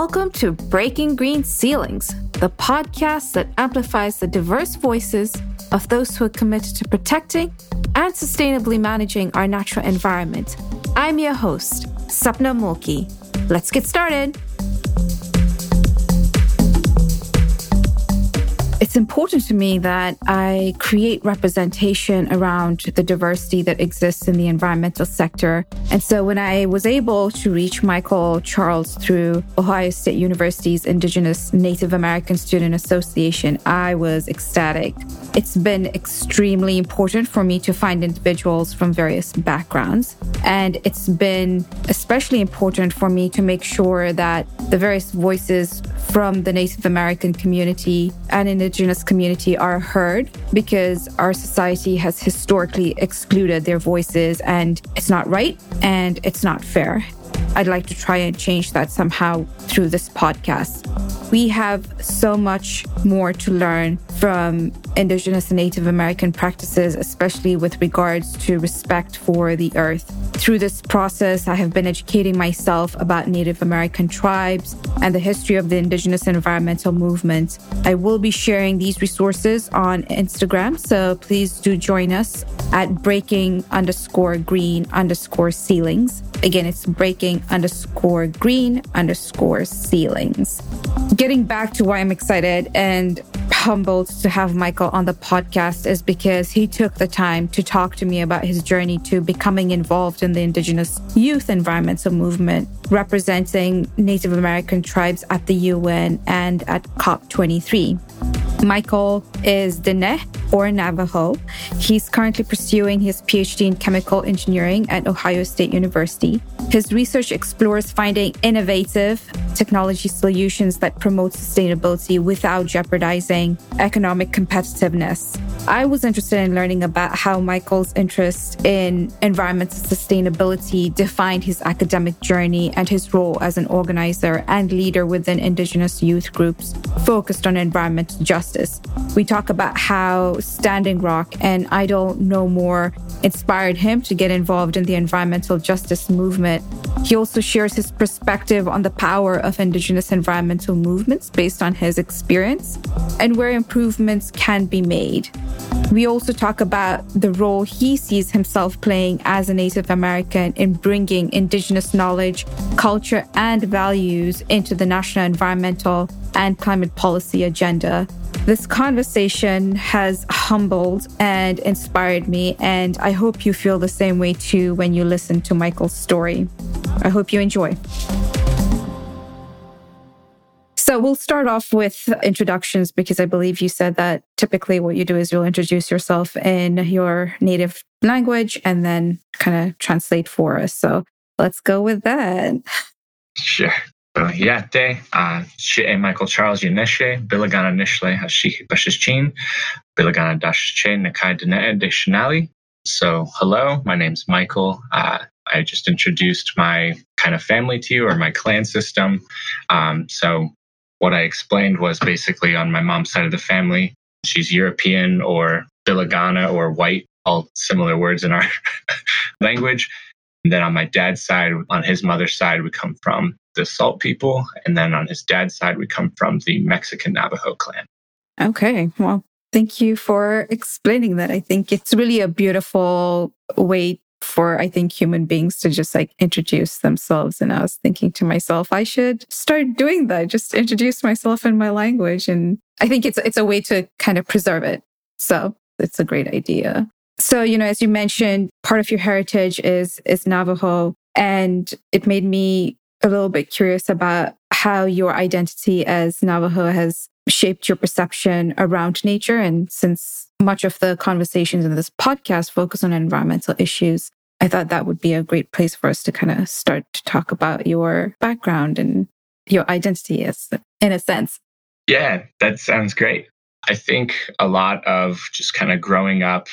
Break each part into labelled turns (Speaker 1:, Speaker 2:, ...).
Speaker 1: Welcome to Breaking Green Ceilings, the podcast that amplifies the diverse voices of those who are committed to protecting and sustainably managing our natural environment. I'm your host, Sapna Mulki. Let's get started. It's important to me that I create representation around the diversity that exists in the environmental sector. And so when I was able to reach Michael Charles through Ohio State University's Indigenous Native American Student Association, I was ecstatic. It's been extremely important for me to find individuals from various backgrounds. And it's been especially important for me to make sure that the various voices from the Native American community and Indigenous community are heard because our society has historically excluded their voices and it's not right and it's not fair. I'd like to try and change that somehow through this podcast. We have so much more to learn from Indigenous and Native American practices, especially with regards to respect for the earth. Through this process, I have been educating myself about Native American tribes and the history of the Indigenous environmental movement. I will be sharing these resources on Instagram, so please do join us at breaking underscore green underscore ceilings. Again, it's breaking underscore green underscore ceilings. Getting back to why I'm excited and humbled to have Michael on the podcast is because he took the time to talk to me about his journey to becoming involved in the Indigenous youth environmental movement, representing Native American tribes at the UN and at COP23. Michael is Diné or Navajo. He's currently pursuing his PhD in chemical engineering at Ohio State University. His research explores finding innovative technology solutions that promote sustainability without jeopardizing economic competitiveness. I was interested in learning about how Michael's interest in environmental sustainability defined his academic journey and his role as an organizer and leader within Indigenous youth groups focused on environmental justice. We talk about how Standing Rock and Idle No More inspired him to get involved in the environmental justice movement. He also shares his perspective on the power of Indigenous environmental movements based on his experience and where improvements can be made. We also talk about the role he sees himself playing as a Native American in bringing Indigenous knowledge, culture, and values into the national environmental and climate policy agenda. This conversation has humbled and inspired me, and I hope you feel the same way too when you listen to Michael's story. I hope you enjoy. So we'll start off with introductions because I believe you said that typically what you do is you'll introduce yourself in your native language and then kind of translate for us. So let's go with that.
Speaker 2: Sure. Yate, uh, she Michael Charles Yaneshe, Bilagana Nishle, Hashiki Bashichin, Bilagana Dashche Nakai Dene Deshinali. So hello, my name's Michael. Uh, I just introduced my kind of family to you or my clan system. Um, so what I explained was basically on my mom's side of the family, she's European or Bilagana or white, all similar words in our language. And then on my dad's side, on his mother's side, we come from the Salt people. And then on his dad's side, we come from the Mexican Navajo clan.
Speaker 1: Okay. Well, thank you for explaining that. I think it's really a beautiful way for I think human beings to just like introduce themselves. And I was thinking to myself, I should start doing that, just introduce myself in my language. And I think it's it's a way to kind of preserve it. So it's a great idea. So, you know, as you mentioned, part of your heritage is is Navajo. And it made me a little bit curious about how your identity as Navajo has shaped your perception around nature. And since much of the conversations in this podcast focus on environmental issues, I thought that would be a great place for us to kind of start to talk about your background and your identity as in a sense.
Speaker 2: Yeah, that sounds great. I think a lot of just kind of growing up,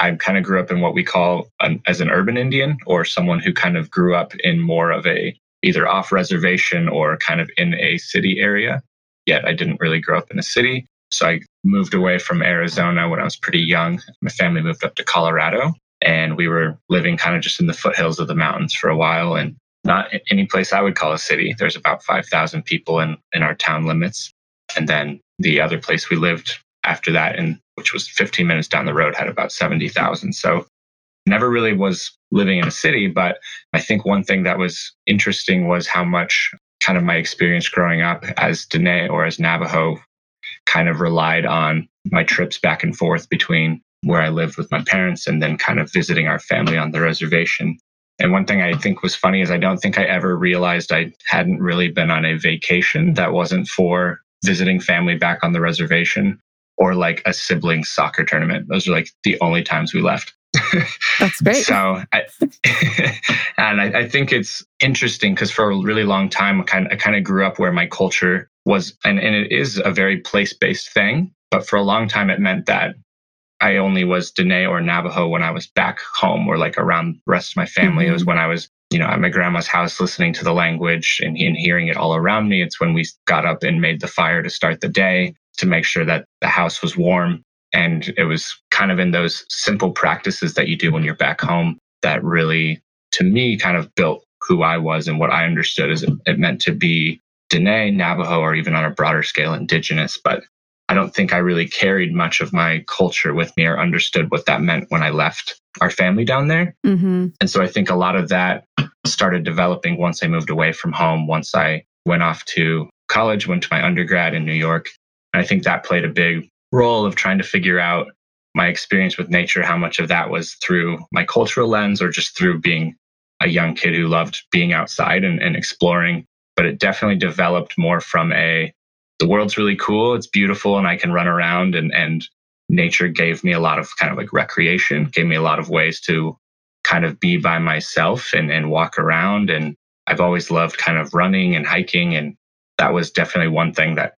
Speaker 2: I kind of grew up in what we call an, as an urban Indian or someone who kind of grew up in more of a either off reservation or kind of in a city area. Yet I didn't really grow up in a city. So I moved away from Arizona when I was pretty young. My family moved up to Colorado and we were living kind of just in the foothills of the mountains for a while. And not any place I would call a city. There's about 5,000 people in, in our town limits. And then the other place we lived after that, and which was 15 minutes down the road, had about 70,000. So never really was living in a city. But I think one thing that was interesting was how much kind of my experience growing up as Dene or as Navajo kind of relied on my trips back and forth between where I lived with my parents and then kind of visiting our family on the reservation. And one thing I think was funny is I don't think I ever realized I hadn't really been on a vacation that wasn't for visiting family back on the reservation or like a sibling soccer tournament. Those are like the only times we left.
Speaker 1: That's great.
Speaker 2: so, I, and I, I, think it's interesting because for a really long time, I kind, of, I kind of grew up where my culture was, and, and it is a very place based thing. But for a long time, it meant that I only was Dene or Navajo when I was back home or like around the rest of my family. Mm-hmm. It was mm-hmm. when I was, you know, at my grandma's house listening to the language and, and hearing it all around me. It's when we got up and made the fire to start the day to make sure that the house was warm. And it was kind of in those simple practices that you do when you're back home that really, to me, kind of built who I was and what I understood as it, meant to be Dene, Navajo, or even on a broader scale, indigenous. But I don't think I really carried much of my culture with me or understood what that meant when I left our family down there. Mm-hmm. And so I think a lot of that started developing once I moved away from home, once I went off to college, went to my undergrad in New York. And I think that played a big role of trying to figure out my experience with nature, how much of that was through my cultural lens or just through being a young kid who loved being outside and, and exploring. But it definitely developed more from a the world's really cool, it's beautiful, and I can run around and and nature gave me a lot of kind of like recreation, gave me a lot of ways to kind of be by myself and, and walk around. And I've always loved kind of running and hiking. And that was definitely one thing that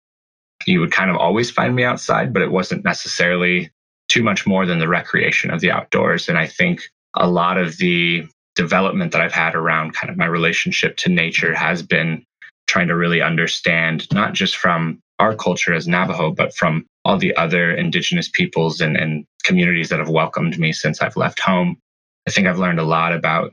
Speaker 2: you would kind of always find me outside, but it wasn't necessarily too much more than the recreation of the outdoors. And I think a lot of the development that I've had around kind of my relationship to nature has been trying to really understand not just from our culture as Navajo, but from all the other indigenous peoples and, and communities that have welcomed me since I've left home. I think I've learned a lot about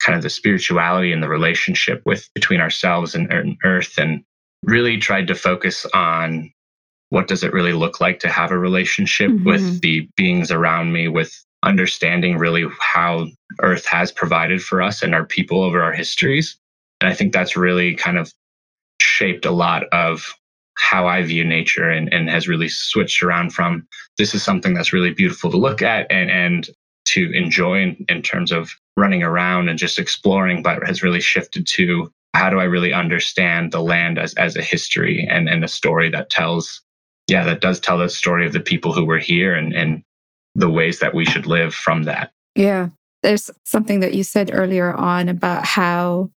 Speaker 2: kind of the spirituality and the relationship with between ourselves and and earth and really tried to focus on what does it really look like to have a relationship mm-hmm. with the beings around me with understanding really how earth has provided for us and our people over our histories and i think that's really kind of shaped a lot of how I view nature and, and has really switched around from this is something that's really beautiful to look at and, and to enjoy in, in terms of running around and just exploring, but has really shifted to how do I really understand the land as, as a history and, and a story that tells, yeah, that does tell the story of the people who were here and, and the ways that we should live from that.
Speaker 1: Yeah. There's something that you said earlier on about how,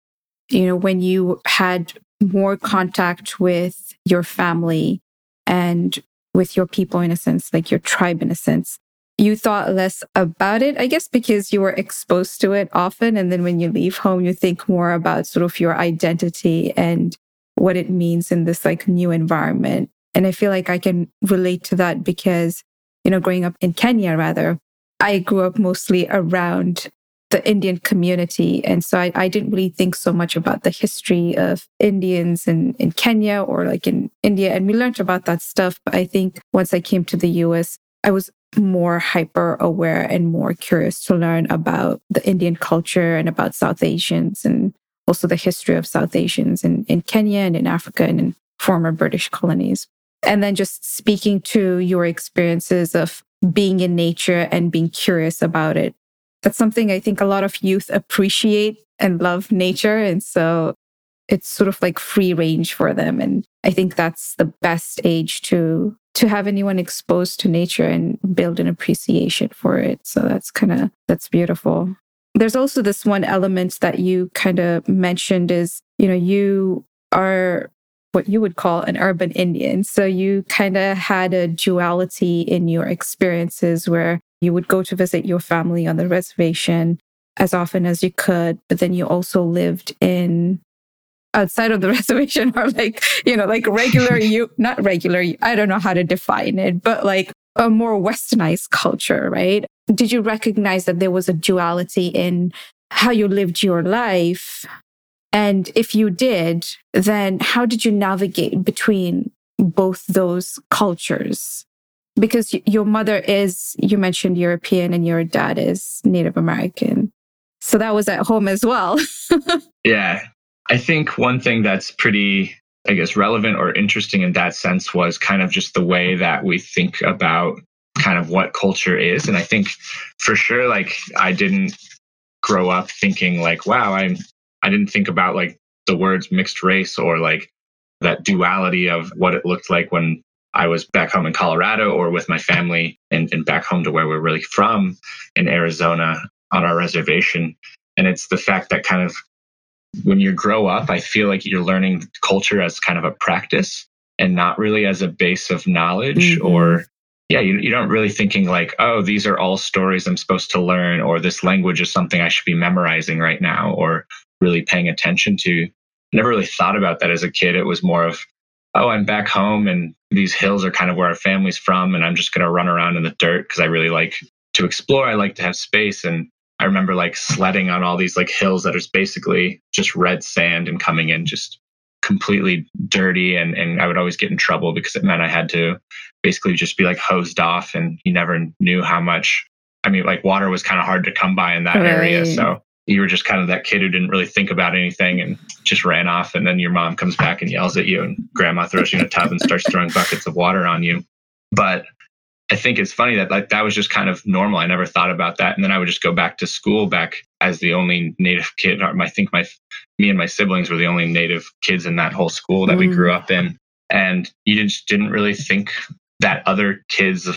Speaker 1: you know, when you had more contact with your family and with your people in a sense, like your tribe in a sense. You thought less about it, I guess, because you were exposed to it often. And then when you leave home, you think more about sort of your identity and what it means in this like new environment. And I feel like I can relate to that because, you know, growing up in Kenya, rather, I grew up mostly around the Indian community. And so I, I, didn't really think so much about the history of Indians in, in Kenya or like in India. And we learned about that stuff. But I think once I came to the US, I was more hyper aware and more curious to learn about the Indian culture and about South Asians and also the history of South Asians in, in Kenya and in Africa and in former British colonies. And then just speaking to your experiences of being in nature and being curious about it that's something I think a lot of youth appreciate and love nature. And so it's sort of like free range for them. And I think that's the best age to to have anyone exposed to nature and build an appreciation for it. So that's kind of that's beautiful. There's also this one element that you kind of mentioned is, you know, you are what you would call an urban Indian. So you kind of had a duality in your experiences where you would go to visit your family on the reservation as often as you could, but then you also lived in outside of the reservation are like, you know, like regular you, not regular, I don't know how to define it, but like a more westernized culture, right? Did you recognize that there was a duality in how you lived your life And if you did, then how did you navigate between both those cultures? Because your mother is, you mentioned European and your dad is Native American. So that was at home as well.
Speaker 2: yeah. I think one thing that's pretty, I guess, relevant or interesting in that sense was kind of just the way that we think about kind of what culture is. And I think for sure, like, I didn't grow up thinking like, wow, I'm, I didn't think about like the words mixed race or like that duality of what it looked like when I was back home in Colorado or with my family and, and back home to where we're really from in Arizona on our reservation. And it's the fact that kind of when you grow up, I feel like you're learning culture as kind of a practice and not really as a base of knowledge mm-hmm. or yeah, you, you don't really thinking like, oh, these are all stories I'm supposed to learn, or this language is something I should be memorizing right now, or really paying attention to. Never really thought about that as a kid. It was more of, oh, I'm back home and these hills are kind of where our family's from, and I'm just going to run around in the dirt because I really like to explore. I like to have space. And I remember like sledding on all these like hills that is basically just red sand and coming in just completely dirty and, and I would always get in trouble because it meant I had to basically just be like hosed off and you never knew how much I mean like water was kind of hard to come by in that right. area. So you were just kind of that kid who didn't really think about anything and just ran off and then your mom comes back and yells at you and grandma throws you in a tub and starts throwing buckets of water on you. But I think it's funny that like that was just kind of normal. I never thought about that. And then I would just go back to school back as the only native kid. I think my me and my siblings were the only native kids in that whole school that mm. we grew up in. And you just didn't really think that other kids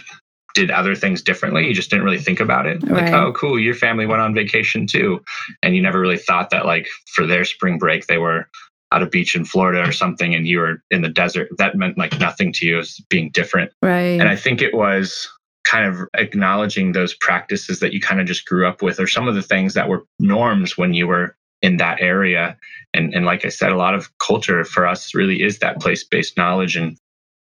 Speaker 2: did other things differently. You just didn't really think about it. Right. Like, oh, cool, your family went on vacation too. And you never really thought that, like, for their spring break, they were at a beach in Florida or something and you were in the desert, that meant like nothing to you as being different.
Speaker 1: Right.
Speaker 2: And I think it was kind of acknowledging those practices that you kind of just grew up with or some of the things that were norms when you were in that area. And and like I said, a lot of culture for us really is that place-based knowledge and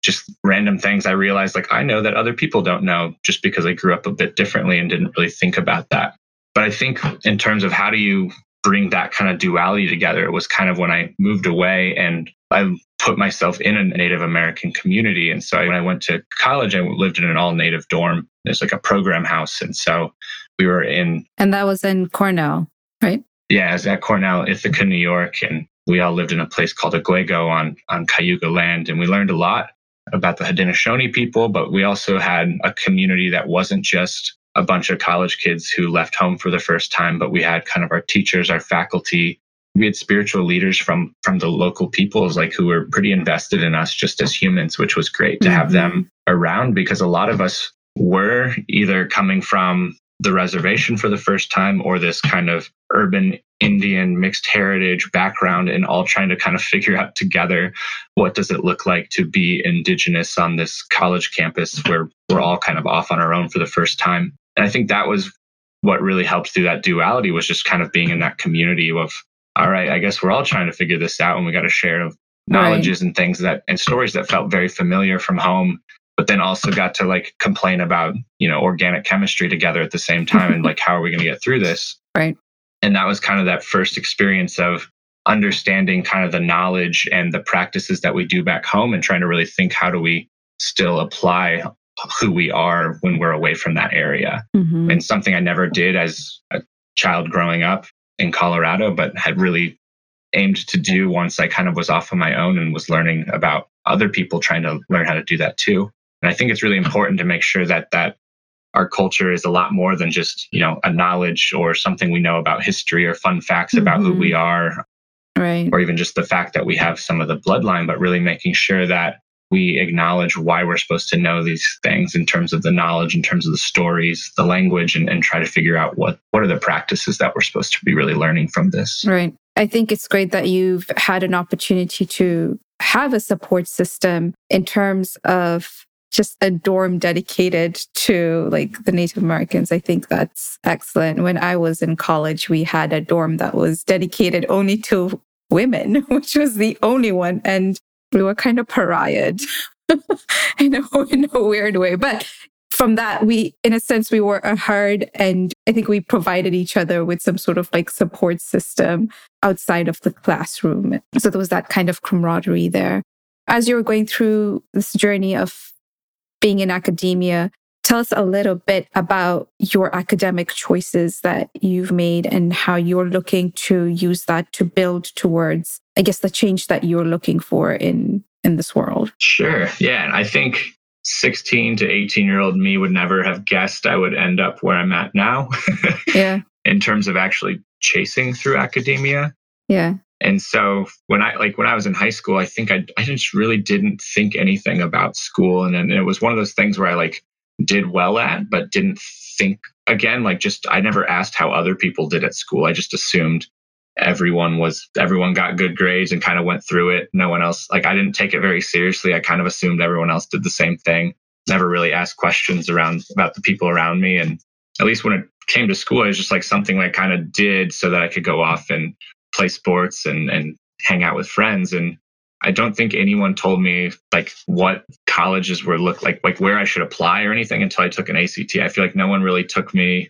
Speaker 2: just random things I realized like I know that other people don't know just because I grew up a bit differently and didn't really think about that. But I think in terms of how do you bring that kind of duality together. It was kind of when I moved away and I put myself in a Native American community. And so when I went to college, I lived in an all native dorm. There's like a program house. And so we were in.
Speaker 1: And that was in Cornell, right?
Speaker 2: Yeah, it was at Cornell, Ithaca, New York. And we all lived in a place called Akwe:kon on, on Cayuga land. And we learned a lot about the Haudenosaunee people, but we also had a community that wasn't just a bunch of college kids who left home for the first time, but we had kind of our teachers, our faculty. We had spiritual leaders from from the local peoples, like who were pretty invested in us just as humans, which was great to mm-hmm. have them around because a lot of us were either coming from the reservation for the first time or this kind of urban Indian mixed heritage background and all trying to kind of figure out together what does it look like to be indigenous on this college campus where we're all kind of off on our own for the first time. And I think that was what really helped through that duality was just kind of being in that community of, all right, I guess we're all trying to figure this out and we got to share of knowledges right. and things that and stories that felt very familiar from home but then also got to like complain about you know organic chemistry together at the same time and like how are we going to get through this
Speaker 1: right
Speaker 2: and that was kind of that first experience of understanding kind of the knowledge and the practices that we do back home and trying to really think how do we still apply who we are when we're away from that area. Mm-hmm. And something I never did as a child growing up in Colorado, but had really aimed to do once I kind of was off on my own and was learning about other people trying to learn how to do that too. And I think it's really important to make sure that that our culture is a lot more than just, you know, a knowledge or something we know about history or fun facts mm-hmm. about who we mm-hmm. are.
Speaker 1: Right.
Speaker 2: Or even just the fact that we have some of the bloodline, but really making sure that we acknowledge why we're supposed to know these things in terms of the knowledge, in terms of the stories, the language, and, and try to figure out what, what are the practices that we're supposed to be really learning from this.
Speaker 1: Right. I think it's great that you've had an opportunity to have a support system in terms of just a dorm dedicated to like the Native Americans. I think that's excellent. When I was in college, we had a dorm that was dedicated only to women, which was the only one. And we were kind of pariahed in, a, in a weird way. But from that, we, in a sense, we were a herd and I think we provided each other with some sort of like support system outside of the classroom. So there was that kind of camaraderie there. As you were going through this journey of being in academia, tell us a little bit about your academic choices that you've made and how you're looking to use that to build towards, I guess, the change that you're looking for in in this world.
Speaker 2: Sure. Yeah. I think 16 to 18 year old me would never have guessed I would end up where I'm at now.
Speaker 1: yeah.
Speaker 2: In terms of actually chasing through academia.
Speaker 1: Yeah.
Speaker 2: And so when I like when I was in high school, I think I I just really didn't think anything about school. And then it was one of those things where I like did well at, but didn't think again, like just I never asked how other people did at school. I just assumed everyone was everyone got good grades and kind of went through it. No one else like I didn't take it very seriously. I kind of assumed everyone else did the same thing. Never really asked questions around about the people around me. And at least when it came to school, it was just like something I kind of did so that I could go off and play sports and and hang out with friends. And I don't think anyone told me like what colleges were look like, like where I should apply or anything until I took an ACT. I feel like no one really took me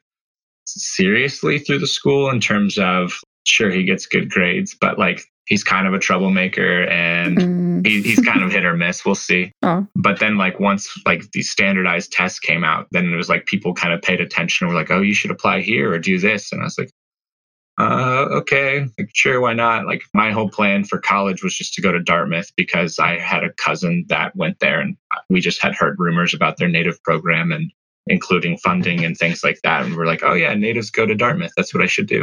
Speaker 2: seriously through the school in terms of sure he gets good grades, but like he's kind of a troublemaker and mm. he, he's kind of hit or miss. We'll see. Oh. But then like once like these standardized tests came out, then it was like people kind of paid attention and were like, oh, you should apply here or do this. And I was like, uh, okay, like, sure, why not? Like my whole plan for college was just to go to Dartmouth because I had a cousin that went there and we just had heard rumors about their native program and including funding and things like that. And we're like, oh yeah, natives go to Dartmouth. That's what I should do.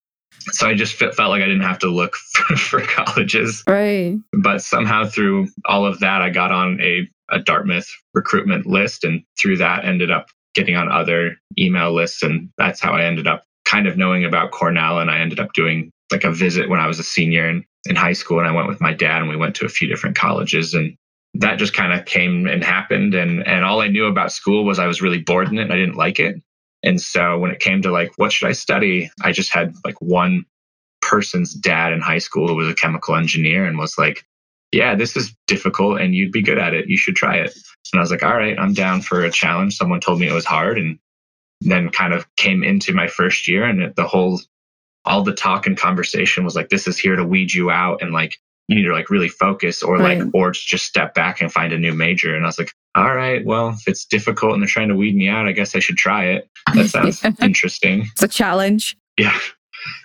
Speaker 2: so I just felt like I didn't have to look for, for, colleges.
Speaker 1: Right.
Speaker 2: But somehow through all of that, I got on a, a Dartmouth recruitment list and through that ended up getting on other email lists. And that's how I ended up kind of knowing about Cornell. And I ended up doing like a visit when I was a senior in, in high school. And I went with my dad and we went to a few different colleges. And that just kind of came and happened. And, and all I knew about school was I was really bored in it. I didn't like it. And so when it came to like, what should I study? I just had like one person's dad in high school who was a chemical engineer and was like, yeah, this is difficult and you'd be good at it. You should try it. And I was like, all right, I'm down for a challenge. Someone told me it was hard and then kind of came into my first year and it, the whole, all the talk and conversation was like, this is here to weed you out. And like, you need to like really focus or right. like, or just step back and find a new major. And I was like, all right, well, if it's difficult and they're trying to weed me out, I guess I should try it. That sounds interesting.
Speaker 1: It's a challenge.
Speaker 2: Yeah.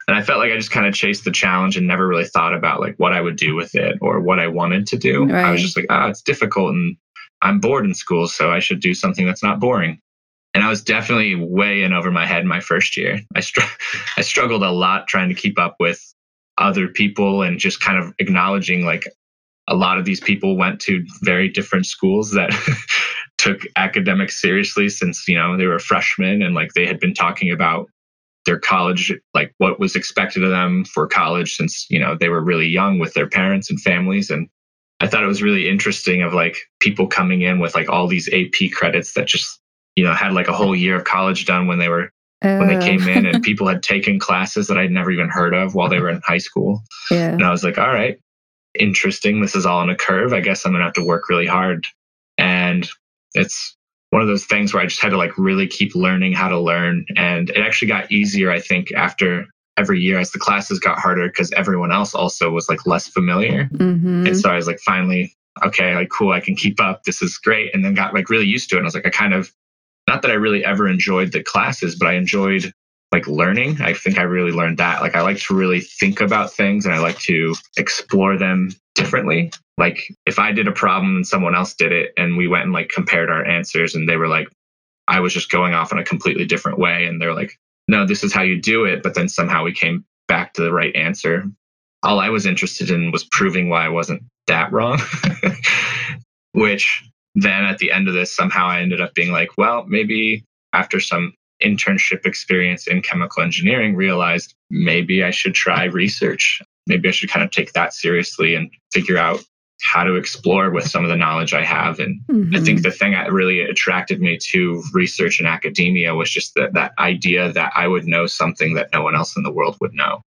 Speaker 2: And I felt like I just kind of chased the challenge and never really thought about like what I would do with it or what I wanted to do. Right. I was just like, ah, oh, it's difficult and I'm bored in school, so I should do something that's not boring. And I was definitely way in over my head my first year. I, str- I struggled a lot trying to keep up with other people and just kind of acknowledging like a lot of these people went to very different schools that took academics seriously since you know they were freshmen and like they had been talking about their college like what was expected of them for college since you know they were really young with their parents and families and i thought it was really interesting of like people coming in with like all these ap credits that just you know had like a whole year of college done when they were when they came in and people had taken classes that I'd never even heard of while they were in high school.
Speaker 1: Yeah.
Speaker 2: And I was like, all right, interesting. This is all on a curve. I guess I'm going to have to work really hard. And it's one of those things where I just had to like really keep learning how to learn. And it actually got easier, I think, after every year as the classes got harder because everyone else also was like less familiar.
Speaker 1: Mm-hmm.
Speaker 2: And so I was like, finally, okay, like cool, I can keep up. This is great. And then got like really used to it. And I was like, I kind of, not that I really ever enjoyed the classes, but I enjoyed like learning. I think I really learned that. Like I like to really think about things and I like to explore them differently. Like if I did a problem and someone else did it and we went and like compared our answers and they were like, I was just going off in a completely different way. And they're like, no, this is how you do it. But then somehow we came back to the right answer. All I was interested in was proving why I wasn't that wrong, which then at the end of this, somehow I ended up being like, well, maybe after some internship experience in chemical engineering, realized maybe I should try research. Maybe I should kind of take that seriously and figure out how to explore with some of the knowledge I have. And mm-hmm. I think mm-hmm. the thing that really attracted me to research and academia was just that, that idea that I would know something that no one else in the world would know.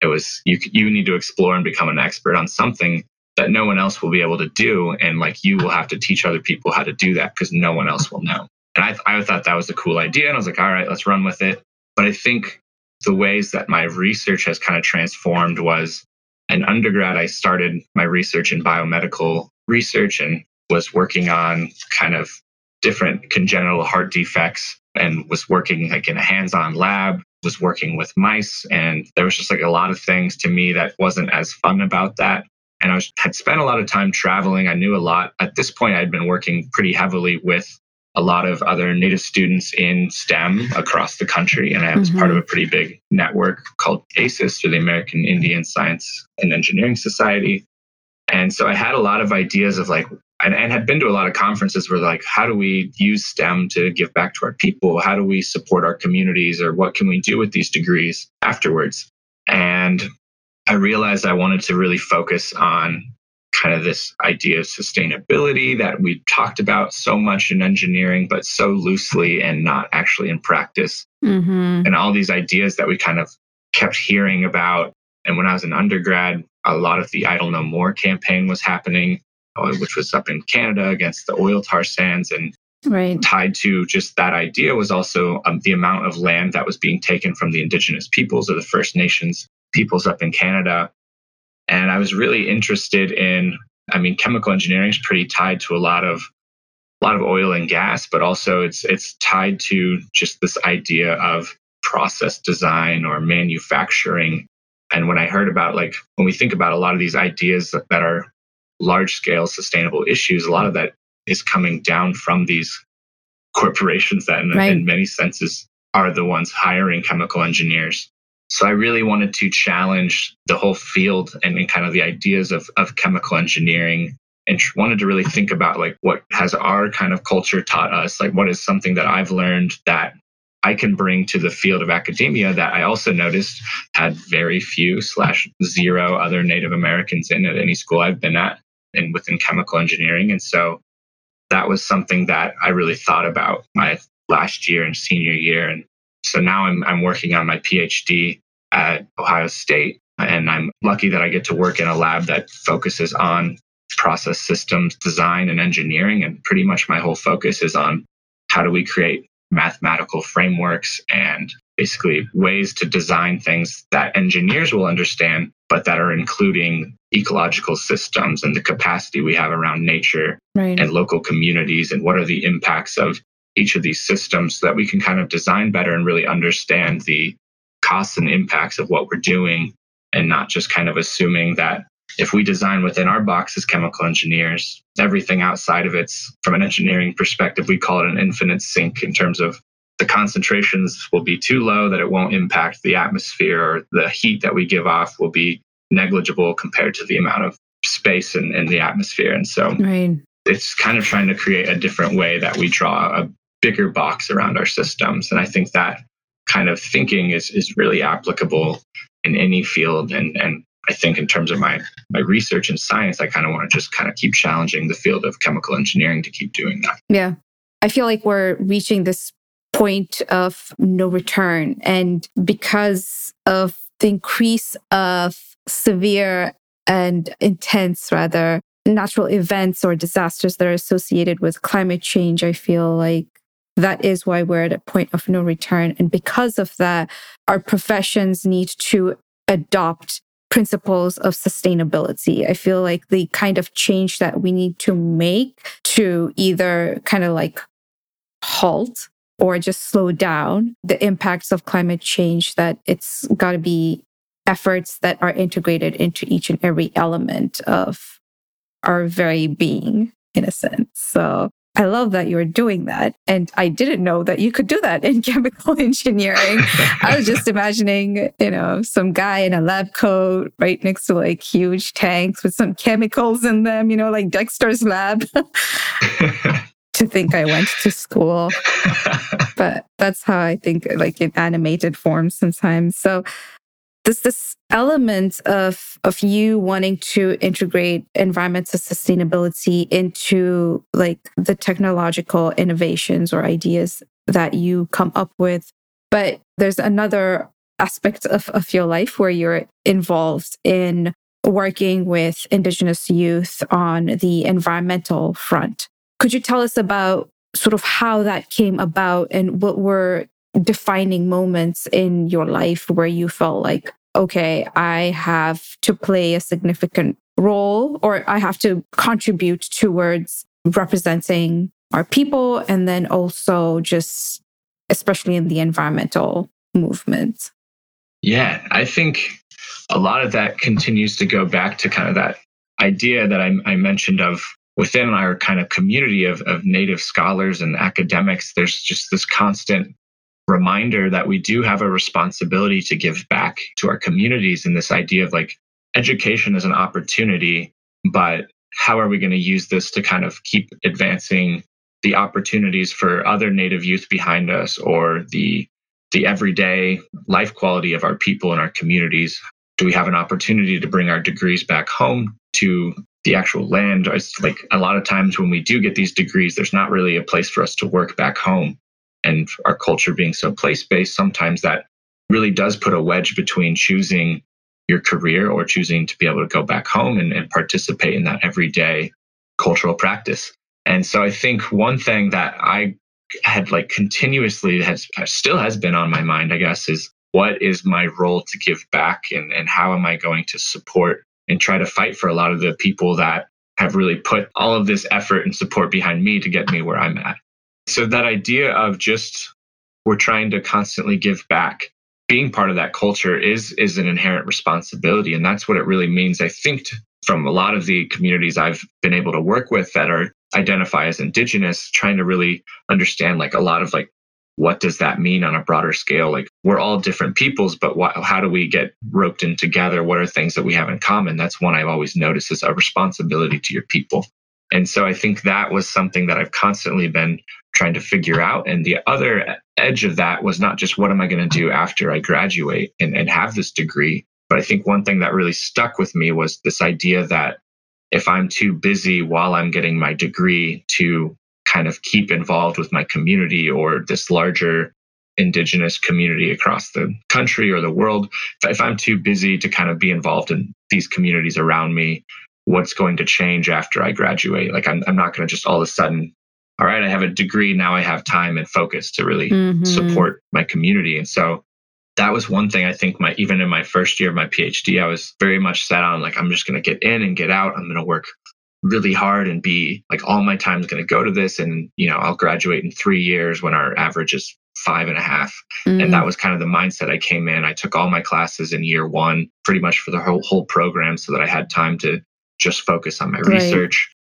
Speaker 2: It was you, you need to explore and become an expert on something that no one else will be able to do. And like you will have to teach other people how to do that because no one else will know. And I, I thought that was a cool idea. And I was like, all right, let's run with it. But I think the ways that my research has kind of transformed was an undergrad, I started my research in biomedical research and was working on kind of different congenital heart defects and was working like in a hands-on lab was working with mice and there was just like a lot of things to me that wasn't as fun about that and i was, had spent a lot of time traveling i knew a lot at this point i'd been working pretty heavily with a lot of other native students in STEM across the country. And I was mm-hmm. part of a pretty big network called AISES, or the American Indian Science and Engineering Society. And so I had a lot of ideas of like, and, and had been to a lot of conferences where like, how do we use STEM to give back to our people? How do we support our communities? Or what can we do with these degrees afterwards? And I realized I wanted to really focus on kind of this idea of sustainability that we talked about so much in engineering, but so loosely and not actually in practice. Mm-hmm. And all these ideas that we kind of kept hearing about. And when I was an undergrad, a lot of the Idle No More campaign was happening, uh, which was up in Canada against the oil tar sands. And right. tied to just that idea was also um, the amount of land that was being taken from the Indigenous peoples or the First Nations peoples up in Canada and I was really interested in, I mean, chemical engineering is pretty tied to a lot of a lot of oil and gas, but also it's it's tied to just this idea of process design or manufacturing. And when I heard about like when we think about a lot of these ideas that, that are large scale sustainable issues, a lot of that is coming down from these corporations that in, right. in many senses are the ones hiring chemical engineers. So I really wanted to challenge the whole field and, and kind of the ideas of, of chemical engineering and wanted to really think about like what has our kind of culture taught us? Like what is something that i've learned that i can bring to the field of academia that i also noticed had very few slash zero other native americans in at any school i've been at and within chemical engineering. And so that was something that i really thought about my last year and senior year. And so now I'm, I'm working on my PhD at Ohio State, and I'm lucky that I get to work in a lab that focuses on process systems design and engineering. And pretty much my whole focus is on how do we create mathematical frameworks and basically ways to design things that engineers will understand, but that are including ecological systems and the capacity we have around nature right. and local communities and what are the impacts of each of these systems so that we can kind of design better and really understand the costs and impacts of what we're doing and not just kind of assuming that if we design within our box as chemical engineers, everything outside of it's from an engineering perspective, we call it an infinite sink in terms of the concentrations will be too low that it won't impact the atmosphere or the heat that we give off will be negligible compared to the amount of space in, in the atmosphere. And so right. it's kind of trying to create a different way that we draw a bigger box around our systems. And I think that kind of thinking is, is really applicable in any field. And, and I think in terms of my, my research in science, I kind of want to just kind of keep challenging the field of chemical engineering to keep doing that.
Speaker 1: Yeah. I feel like we're reaching this point of no return. And because of the increase of severe and intense, rather, natural events or disasters that are associated with climate change, I feel like that is why we're at a point of no return. And because of that, our professions need to adopt principles of sustainability. I feel like the kind of change that we need to make to either kind of like halt or just slow down the impacts of climate change, that it's got to be efforts that are integrated into each and every element of our very being, in a sense. So I love that you're doing that. And I didn't know that you could do that in chemical engineering. I was just imagining, you know, some guy in a lab coat right next to like huge tanks with some chemicals in them, you know, like Dexter's lab. to think I went to school. but that's how I think like in animated form sometimes. So there's this element of of you wanting to integrate environmental sustainability into like the technological innovations or ideas that you come up with? But there's another aspect of, of your life where you're involved in working with indigenous youth on the environmental front. Could you tell us about sort of how that came about and what were defining moments in your life where you felt like, okay, I have to play a significant role or I have to contribute towards representing our people and then also just especially in the environmental movement.
Speaker 2: Yeah, I think a lot of that continues to go back to kind of that idea that I, I mentioned of within our kind of community of, of native scholars and academics, there's just this constant reminder that we do have a responsibility to give back to our communities and this idea of like education is an opportunity, but how are we going to use this to kind of keep advancing the opportunities for other native youth behind us or the the everyday life quality of our people and our communities? Do we have an opportunity to bring our degrees back home to the actual land? It's like a lot of times when we do get these degrees there's not really a place for us to work back home and our culture being so place based sometimes that really does put a wedge between choosing your career or choosing to be able to go back home and, and participate in that everyday cultural practice. And so I think one thing that I had like continuously has still has been on my mind, I guess, is what is my role to give back and, and how am I going to support and try to fight for a lot of the people that have really put all of this effort and support behind me to get me where I'm at. So that idea of just we're trying to constantly give back being part of that culture is is an inherent responsibility. And that's what it really means i think from a lot of the communities i've been able to work with that are identify as indigenous trying to really understand like a lot of like what does that mean on a broader scale? Like we're all different peoples but what, how do we get roped in together? What are things that we have in common? That's one i've always noticed is a responsibility to your people and so i think that was something that i've constantly been trying to figure out. And the other edge of that was not just what am I going to do after I graduate and, and have this degree, but I think one thing that really stuck with me was this idea that if I'm too busy while I'm getting my degree to kind of keep involved with my community or this larger indigenous community across the country or the world, if I'm too busy to kind of be involved in these communities around me, what's going to change after I graduate? Like I'm, I'm not going to just all of a sudden all right, I have a degree. Now I have time and focus to really mm-hmm. support my community. And so that was one thing I think my, even in my first year of my PhD, I was very much set on like, I'm just going to get in and get out. I'm going to work really hard and be like, all my time is going to go to this. And, you know, I'll graduate in three years when our average is five and a half. Mm-hmm. And that mm. was kind of the mindset I came in. I took all my classes in year one, pretty much for the whole, whole program so that I had time to just focus on my right. research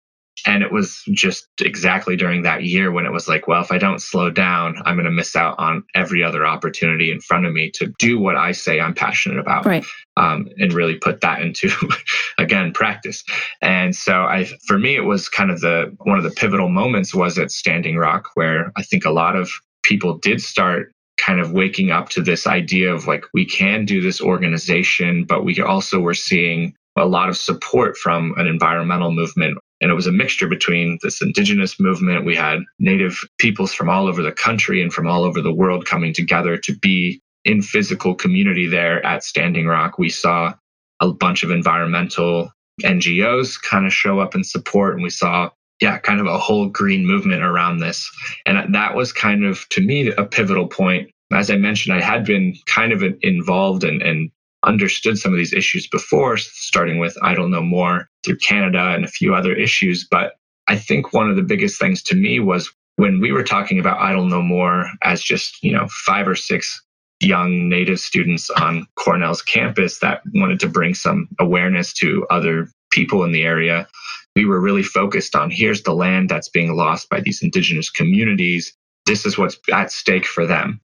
Speaker 2: and it was just exactly during that year when it was like, well, if I don't slow down, I'm going to miss out on every other opportunity in front of me to do what I say I'm passionate about.
Speaker 1: Right.
Speaker 2: Um, and really put that into, again, practice. And so I, for me, it was kind of the, one of the pivotal moments was at Standing Rock, where I think a lot of people did start kind of waking up to this idea of like, we can do this organization, but we also were seeing a lot of support from an environmental movement and it was a mixture between this indigenous movement. We had native peoples from all over the country and from all over the world coming together to be in physical community there at Standing Rock. We saw a bunch of environmental NGOs kind of show up and support. And we saw, yeah, kind of a whole green movement around this. And that was kind of, to me, a pivotal point. As I mentioned, I had been kind of involved and, and understood some of these issues before, starting with Idle No More through Canada and a few other issues. But I think one of the biggest things to me was when we were talking about Idle No More as just, you know, five or six young native students on Cornell's campus that wanted to bring some awareness to other people in the area. We were really focused on here's the land that's being lost by these indigenous communities. This is what's at stake for them.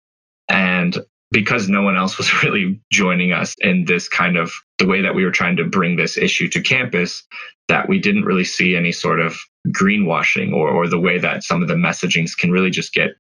Speaker 2: And because no one else was really joining us in this kind of the way that we were trying to bring this issue to campus, that we didn't really see any sort of greenwashing or, or the way that some of the messagings can really just get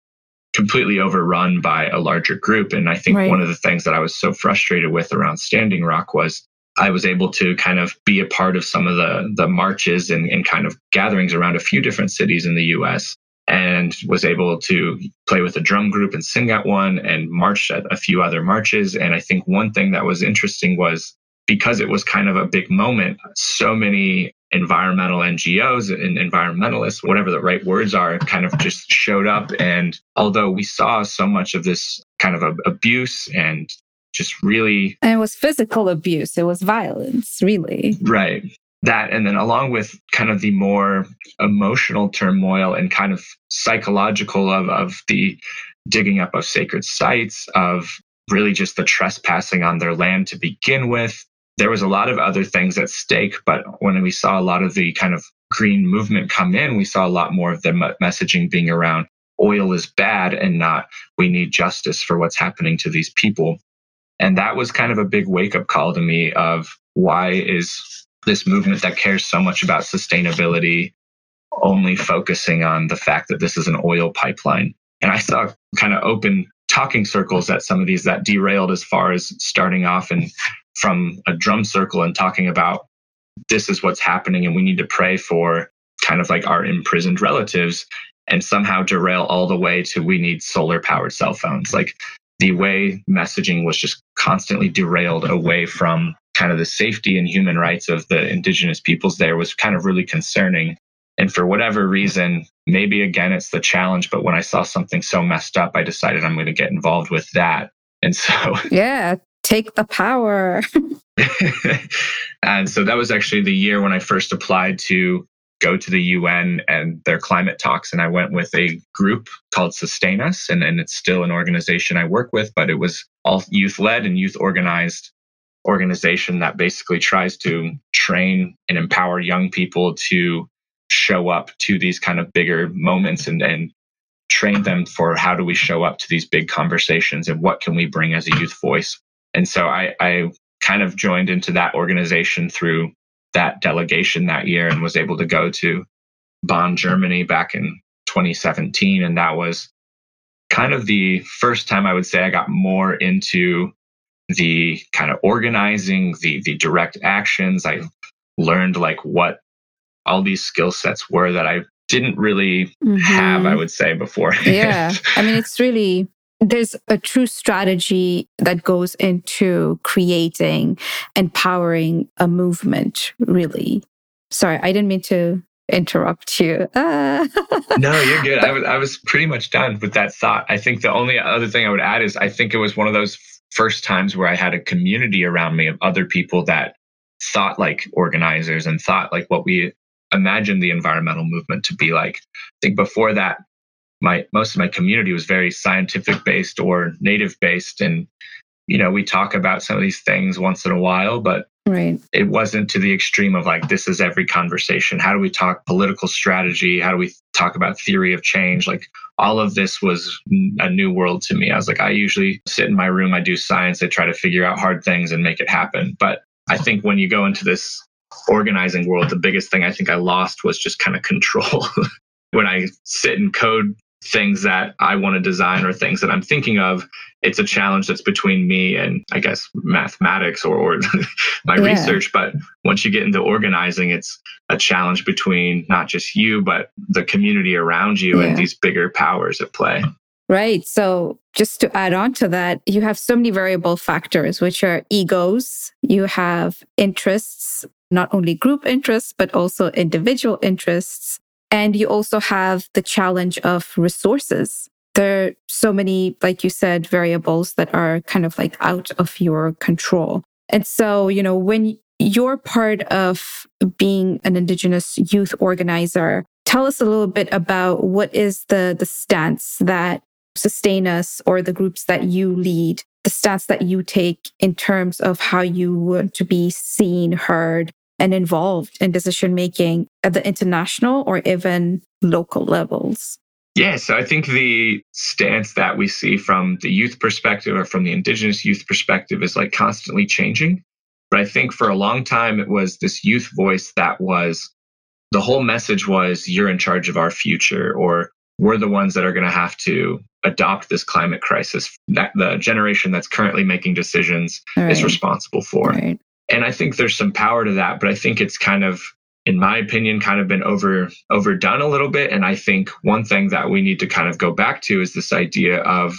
Speaker 2: completely overrun by a larger group. And I think right. one of the things that I was so frustrated with around Standing Rock was I was able to kind of be a part of some of the the marches and, and kind of gatherings around a few different cities in the US and was able to play with a drum group and sing at one and march at a few other marches. And I think one thing that was interesting was because it was kind of a big moment, so many environmental NGOs and environmentalists, whatever the right words are, kind of just showed up. And although we saw so much of this kind of abuse and just really.
Speaker 1: And it was physical abuse, it was violence, really.
Speaker 2: Right. That, and then along with kind of the more emotional turmoil and kind of psychological of, of the digging up of sacred sites, of really just the trespassing on their land to begin with. There was a lot of other things at stake, but when we saw a lot of the kind of green movement come in, we saw a lot more of the messaging being around oil is bad and not we need justice for what's happening to these people. And that was kind of a big wake up call to me of why is this movement that cares so much about sustainability only focusing on the fact that this is an oil pipeline. And I saw kind of open talking circles at some of these that derailed as far as starting off and from a drum circle and talking about this is what's happening and we need to pray for kind of like our imprisoned relatives and somehow derail all the way to we need solar powered cell phones. Like the way messaging was just constantly derailed away from kind of the safety and human rights of the indigenous peoples there was kind of really concerning. And for whatever reason, maybe again, it's the challenge. But when I saw something so messed up, I decided I'm going to get involved with that. And so,
Speaker 1: yeah, take the power.
Speaker 2: and so that was actually the year when I first applied to go to the UN and their climate talks. And I went with a group called SustainUS. And, and it's still an organization I work with, but it was all youth led and youth organized organization that basically tries to train and empower young people to show up to these kind of bigger moments and, and train them for how do we show up to these big conversations and what can we bring as a youth voice. And so I, I kind of joined into that organization through that delegation that year and was able to go to Bonn, Germany back in 2017. And that was kind of the first time I would say I got more into the kind of organizing, the the direct actions. I learned like what all these skill sets were that I didn't really mm-hmm. have, I would say, before.
Speaker 1: yeah. I mean, it's really, there's a true strategy that goes into creating, empowering a movement, really. Sorry, I didn't mean to interrupt you.
Speaker 2: Ah. no, you're good. I was, I was pretty much done with that thought. I think the only other thing I would add is I think it was one of those first times where I had a community around me of other people that thought like organizers and thought like what we imagined the environmental movement to be like. I think before that, my most of my community was very scientific based or native based, and you know we talk about some of these things once in a while, but
Speaker 1: Right.
Speaker 2: It wasn't to the extreme of like, this is every conversation. How do we talk political strategy? How do we talk about theory of change? Like, all of this was a new world to me. I was like, I usually sit in my room, I do science, I try to figure out hard things and make it happen. But I think when you go into this organizing world, the biggest thing I think I lost was just kind of control. when I sit and code things that I want to design or things that I'm thinking of, it's a challenge that's between me and I guess mathematics or, or my yeah. research. But once you get into organizing, it's a challenge between not just you, but the community around you yeah. and these bigger powers at play.
Speaker 1: Right. So just to add on to that, you have so many variable factors, which are egos, you have interests, not only group interests, but also individual interests. And you also have the challenge of resources. There are so many, like you said, variables that are kind of like out of your control. And so, you know, when you're part of being an Indigenous youth organizer, tell us a little bit about what is the, the stance that SustainUS or the groups that you lead, the stance that you take in terms of how you want to be seen, heard, and involved in decision making at the international or even local levels?
Speaker 2: Yeah, so I think the stance that we see from the youth perspective or from the indigenous youth perspective is like constantly changing. But I think for a long time, it was this youth voice that was the whole message was you're in charge of our future, or we're the ones that are going to have to adopt this climate crisis that the generation that's currently making decisions right. is responsible for. Right. And I think there's some power to that, but I think it's kind of, in my opinion, kind of been over overdone a little bit. And I think one thing that we need to kind of go back to is this idea of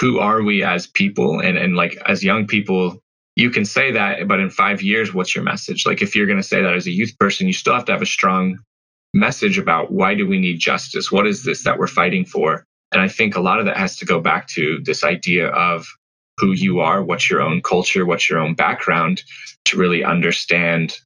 Speaker 2: who are we as people and, and like as young people, you can say that, but in five years, what's your message? Like if you're going to say that as a youth person, you still have to have a strong message about why do we need justice? What is this that we're fighting for? And I think a lot of that has to go back to this idea of who you are, what's your own culture, what's your own background to really understand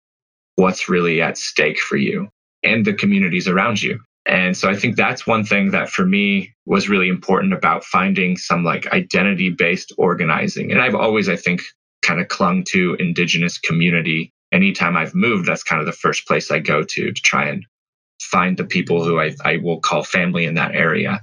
Speaker 2: what's really at stake for you and the communities around you. And so I think that's one thing that for me was really important about finding some like identity based organizing. And I've always, I think, kind of clung to indigenous community. Anytime I've moved, that's kind of the first place I go to to try and find the people who I, I will call family in that area.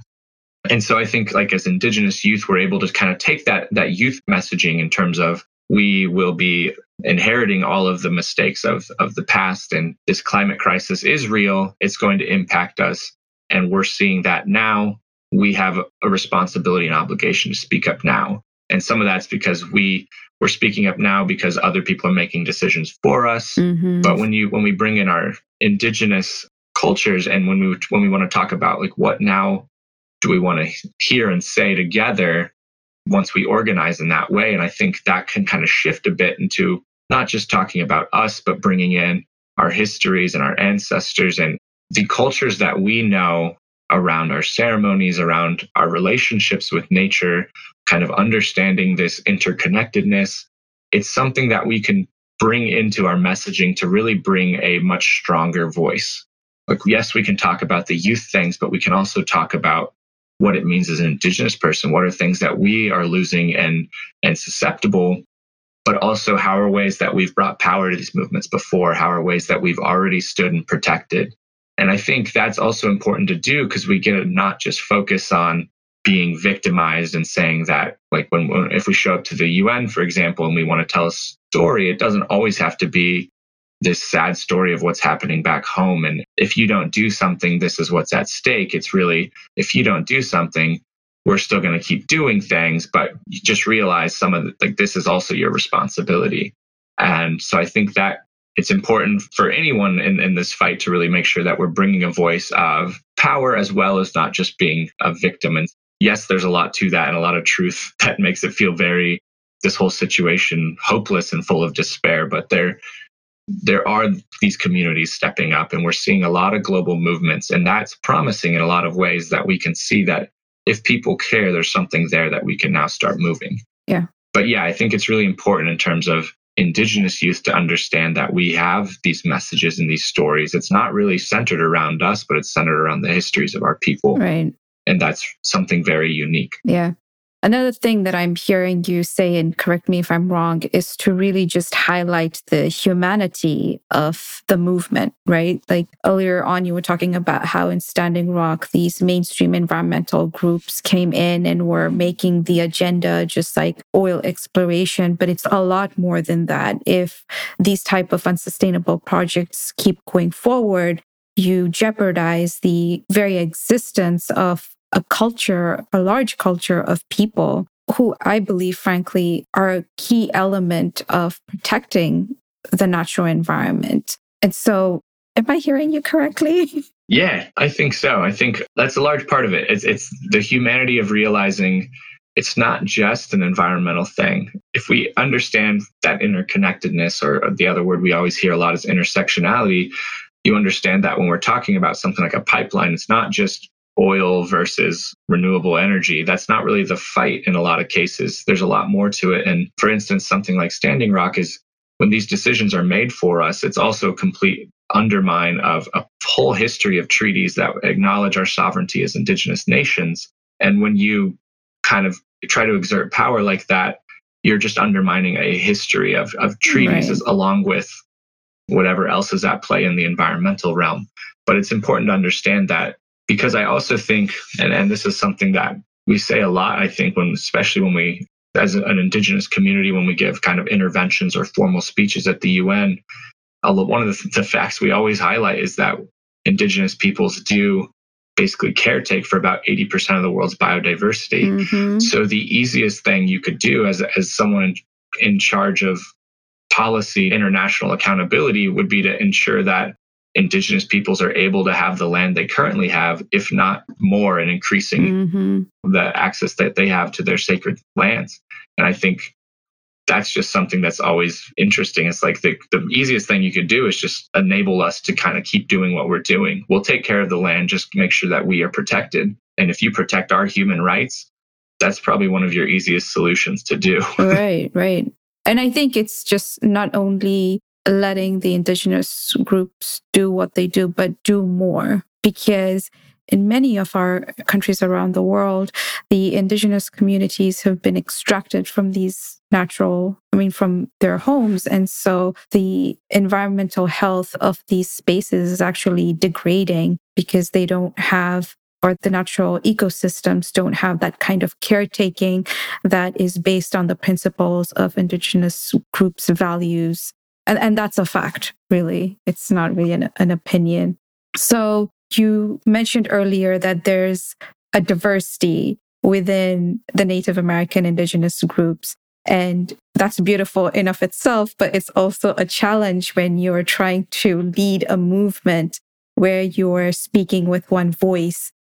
Speaker 2: And so I think like as indigenous youth, we're able to kind of take that that youth messaging in terms of we will be inheriting all of the mistakes of, of the past. And this climate crisis is real. It's going to impact us. And we're seeing that now. We have a responsibility and obligation to speak up now. And some of that's because we we're speaking up now because other people are making decisions for us. Mm-hmm. But when you when we bring in our indigenous cultures and when we when we want to talk about like what now do we want to hear and say together once we organize in that way. And I think that can kind of shift a bit into not just talking about us, but bringing in our histories and our ancestors and the cultures that we know around our ceremonies, around our relationships with nature, kind of understanding this interconnectedness. It's something that we can bring into our messaging to really bring a much stronger voice. Like, yes, we can talk about the youth things, but we can also talk about what it means as an indigenous person what are things that we are losing and and susceptible but also how are ways that we've brought power to these movements before how are ways that we've already stood and protected. And i think that's also important to do because we get to not just focus on being victimized and saying that like when, if we show up to the un for example and we want to tell a story it doesn't always have to be this sad story of what's happening back home. And if you don't do something, this is what's at stake. It's really, if you don't do something, we're still going to keep doing things, but you just realize some of the, like, this is also your responsibility. And so I think that it's important for anyone in, in this fight to really make sure that we're bringing a voice of power as well as not just being a victim. And yes, there's a lot to that and a lot of truth that makes it feel very, this whole situation hopeless and full of despair, but there, there are these communities stepping up and we're seeing a lot of global movements and that's promising in a lot of ways that we can see that if people care there's something there that we can now start moving.
Speaker 1: Yeah.
Speaker 2: But yeah i think it's really important in terms of indigenous youth to understand that we have these messages and these stories. It's not really centered around us but it's centered around the histories of our people.
Speaker 1: Right.
Speaker 2: And that's something very unique.
Speaker 1: Yeah Another thing that I'm hearing you say, and correct me if I'm wrong, is to really just highlight the humanity of the movement, right? Like earlier on, you were talking about how in Standing Rock, these mainstream environmental groups came in and were making the agenda just like oil exploration, but it's a lot more than that. If these type of unsustainable projects keep going forward, you jeopardize the very existence of a culture, a large culture of people who I believe, frankly, are a key element of protecting the natural environment. And so, am I hearing you correctly?
Speaker 2: Yeah, I think so. I think that's a large part of it. It's, it's the humanity of realizing it's not just an environmental thing. If we understand that interconnectedness, or the other word we always hear a lot is intersectionality, you understand that when we're talking about something like a pipeline, it's not just oil versus renewable energy. That's not really the fight in a lot of cases. There's a lot more to it. And for instance, something like Standing Rock is when these decisions are made for us, it's also a complete undermine of a whole history of treaties that acknowledge our sovereignty as indigenous nations. And when you kind of try to exert power like that, you're just undermining a history of, of treaties right. along with whatever else is at play in the environmental realm. But it's important to understand that because I also think, and, and this is something that we say a lot, I think, when especially when we, as an indigenous community, when we give kind of interventions or formal speeches at the UN, one of the, the facts we always highlight is that indigenous peoples do basically caretake for about 80% of the world's biodiversity. Mm-hmm. So the easiest thing you could do as, as someone in charge of policy, international accountability would be to ensure that indigenous peoples are able to have the land they currently have, if not more, and increasing mm-hmm. the access that they have to their sacred lands. And I think that's just something that's always interesting. It's like the, the easiest thing you could do is just enable us to kind of keep doing what we're doing. We'll take care of the land, just make sure that we are protected. And if you protect our human rights, that's probably one of your easiest solutions to do.
Speaker 1: right, right. And I think it's just not only letting the indigenous groups do what they do, but do more because in many of our countries around the world, the indigenous communities have been extracted from these natural, I mean, from their homes. And so the environmental health of these spaces is actually degrading because they don't have or the natural ecosystems don't have that kind of caretaking that is based on the principles of indigenous groups' values. And, and that's a fact, really. It's not really an, an opinion. So you mentioned earlier that there's a diversity within the Native American indigenous groups. And that's beautiful in of itself, but it's also a challenge when you're trying to lead a movement where you're speaking with one voice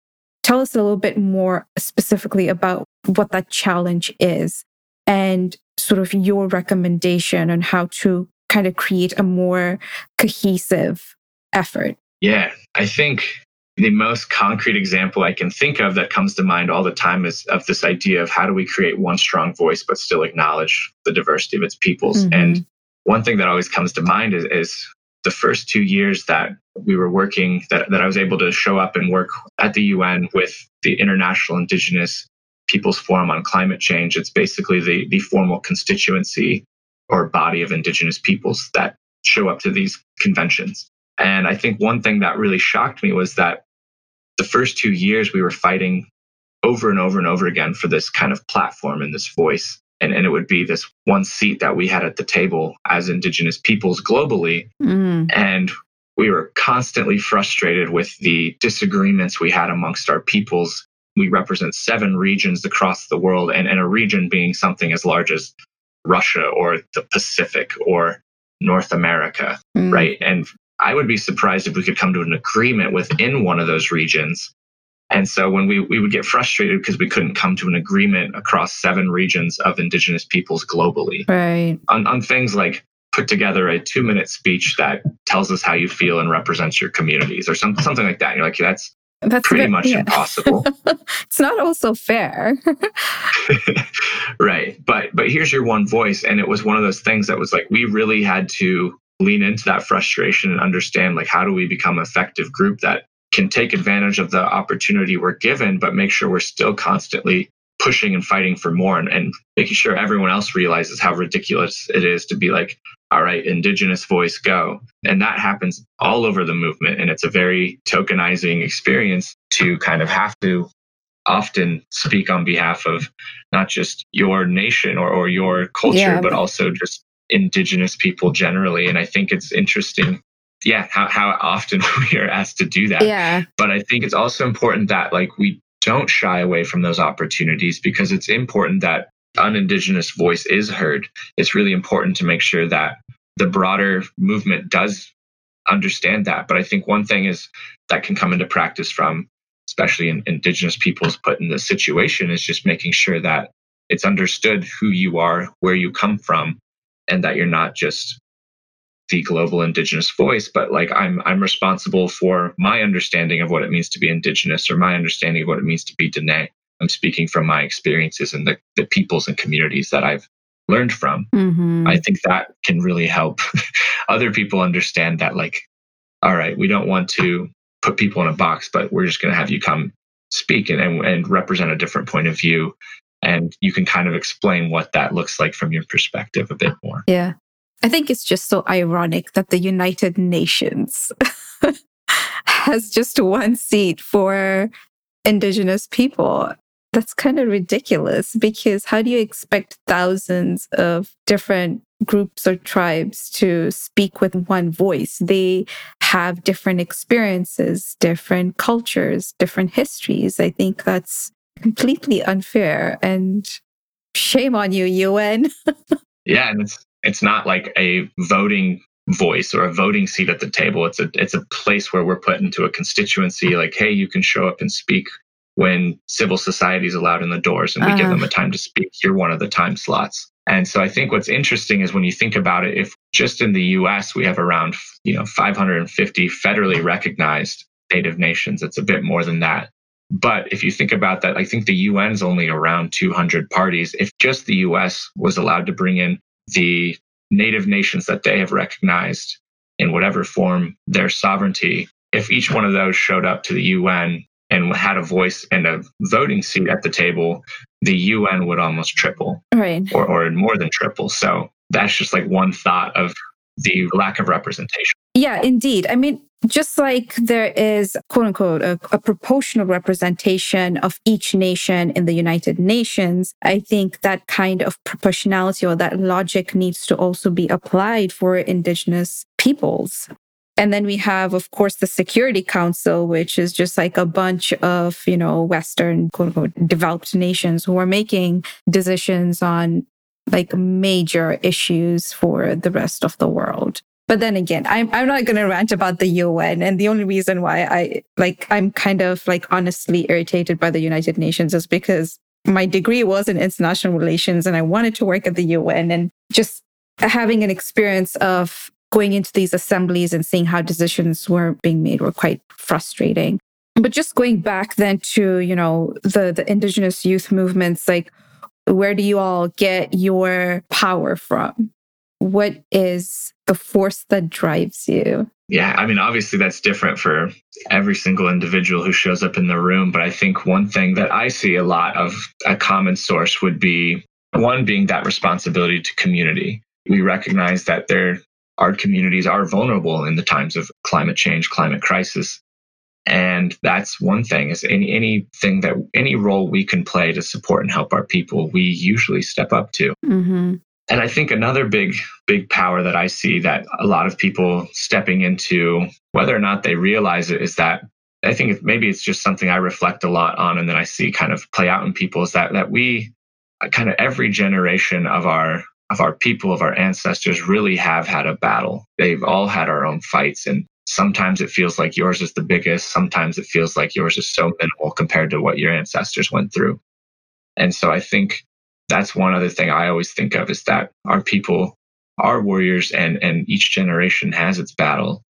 Speaker 1: Tell us a little bit more specifically about what that challenge is and sort of your recommendation on how to kind of create a more cohesive effort.
Speaker 2: Yeah, I think the most concrete example I can think of that comes to mind all the time is of this idea of how do we create one strong voice but still acknowledge the diversity of its peoples. Mm-hmm. And one thing that always comes to mind is, is the first two years that we were working, that, that I was able to show up and work at the UN with the International Indigenous Peoples Forum on Climate Change. It's basically the, the formal constituency or body of Indigenous peoples that show up to these conventions. And I think one thing that really shocked me was that the first two years we were fighting over and over and over again for this kind of platform and this voice and, and it would be this one seat that we had at the table as indigenous peoples globally mm. and we were constantly frustrated with the disagreements we had amongst our peoples we represent seven regions across the world and, and a region being something as large as russia or the pacific or north america mm. right and i would be surprised if we could come to an agreement within one of those regions and so when we, we would get frustrated because we couldn't come to an agreement across seven regions of indigenous peoples globally.
Speaker 1: Right.
Speaker 2: On, on things like put together a two minute speech that tells us how you feel and represents your communities or some, something like that. And you're like, that's, that's pretty much yeah. impossible.
Speaker 1: it's not also fair.
Speaker 2: right. But but here's your one voice. And it was one of those things that was like we really had to lean into that frustration and understand like how do we become an effective group that can take advantage of the opportunity we're given, but make sure we're still constantly pushing and fighting for more and, and making sure everyone else realizes how ridiculous it is to be like, all right, indigenous voice, go. And that happens all over the movement. And it's a very tokenizing experience to kind of have to often speak on behalf of not just your nation or, or your culture, yeah. but also just indigenous people generally. And I think it's interesting yeah, how, how often we are asked to do that.
Speaker 1: Yeah.
Speaker 2: But I think it's also important that like we don't shy away from those opportunities because it's important that an indigenous voice is heard. It's really important to make sure that the broader movement does understand that. But I think one thing is that can come into practice from especially in indigenous peoples put in this situation is just making sure that it's understood who you are, where you come from, and that you're not just the global indigenous voice but like i'm i'm responsible for my understanding of what it means to be indigenous or my understanding of what it means to be Diné. i'm speaking from my experiences and the, the peoples and communities that i've learned from mm-hmm. i think that can really help other people understand that like all right we don't want to put people in a box but we're just going to have you come speak and, and, and represent a different point of view and you can kind of explain what that looks like from your perspective a bit more
Speaker 1: yeah I think it's just so ironic that the United Nations has just one seat for Indigenous people. That's kind of ridiculous because how do you expect thousands of different groups or tribes to speak with one voice? They have different experiences, different cultures, different histories. I think that's completely unfair and shame on you, UN.
Speaker 2: yeah, and it's it's not like a voting voice or a voting seat at the table. It's a it's a place where we're put into a constituency. Like, hey, you can show up and speak when civil society is allowed in the doors, and we uh give them a time to speak. You're one of the time slots. And so I think what's interesting is when you think about it, if just in the US we have around, you know, 550 federally recognized native nations, it's a bit more than that. But if you think about that, I think the UN's only around 200 parties. If just the US was allowed to bring in the native nations that they have recognized in whatever form their sovereignty, if each one of those showed up to the UN and had a voice and a voting seat at the table, the UN would almost triple,
Speaker 1: right?
Speaker 2: Or, or more than triple. So that's just like one thought of the lack of representation.
Speaker 1: Yeah, indeed. I mean, just like there is, quote unquote, a, a, proportional representation of each nation in the United Nations, I think that kind of proportionality or that logic needs to also be applied for Indigenous peoples. And then we have, of course, the Security Council, which is just like a bunch of, you know, Western, quote unquote, developed nations who are making decisions on like major issues for the rest of the world. But then again, I'm, I'm not going to rant about the UN. And the only reason why I like, I'm kind of like honestly irritated by the United Nations is because my degree was in international relations and I wanted to work at the UN and just having an experience of going into these assemblies and seeing how decisions were being made were quite frustrating. But just going back then to, you know, the, the indigenous youth movements, like where do you all get your power from? What is the force that drives you?
Speaker 2: Yeah, I mean, obviously that's different for every single individual who shows up in the room. But I think one thing that I see a lot of a common source would be one being that responsibility to community. We recognize that there our communities are vulnerable in the times of climate change, climate crisis. And that's one thing is any anything that any role we can play to support and help our people, we usually step up to. Mm-hmm. And I think another big, big power that I see that a lot of people stepping into, whether or not they realize it, is that I think maybe it's just something I reflect a lot on and then I see kind of play out in people is that that we uh, kind of every generation of our of our people, of our ancestors really have had a battle. They've all had our own fights. And sometimes it feels like yours is the biggest. Sometimes it feels like yours is so minimal compared to what your ancestors went through. And so I think that's one other thing I always think of is that our people are warriors and, and each generation has its battle.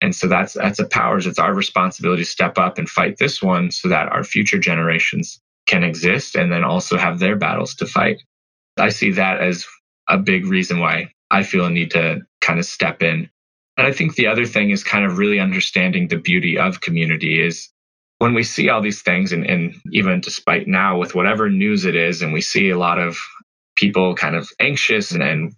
Speaker 2: And so that's that's a powers. It's our responsibility to step up and fight this one so that our future generations can exist and then also have their battles to fight. I see that as a big reason why I feel a need to kind of step in. And I think the other thing is kind of really understanding the beauty of community is when we see all these things, and, and even despite now with whatever news it is, and we see a lot of people kind of anxious and, and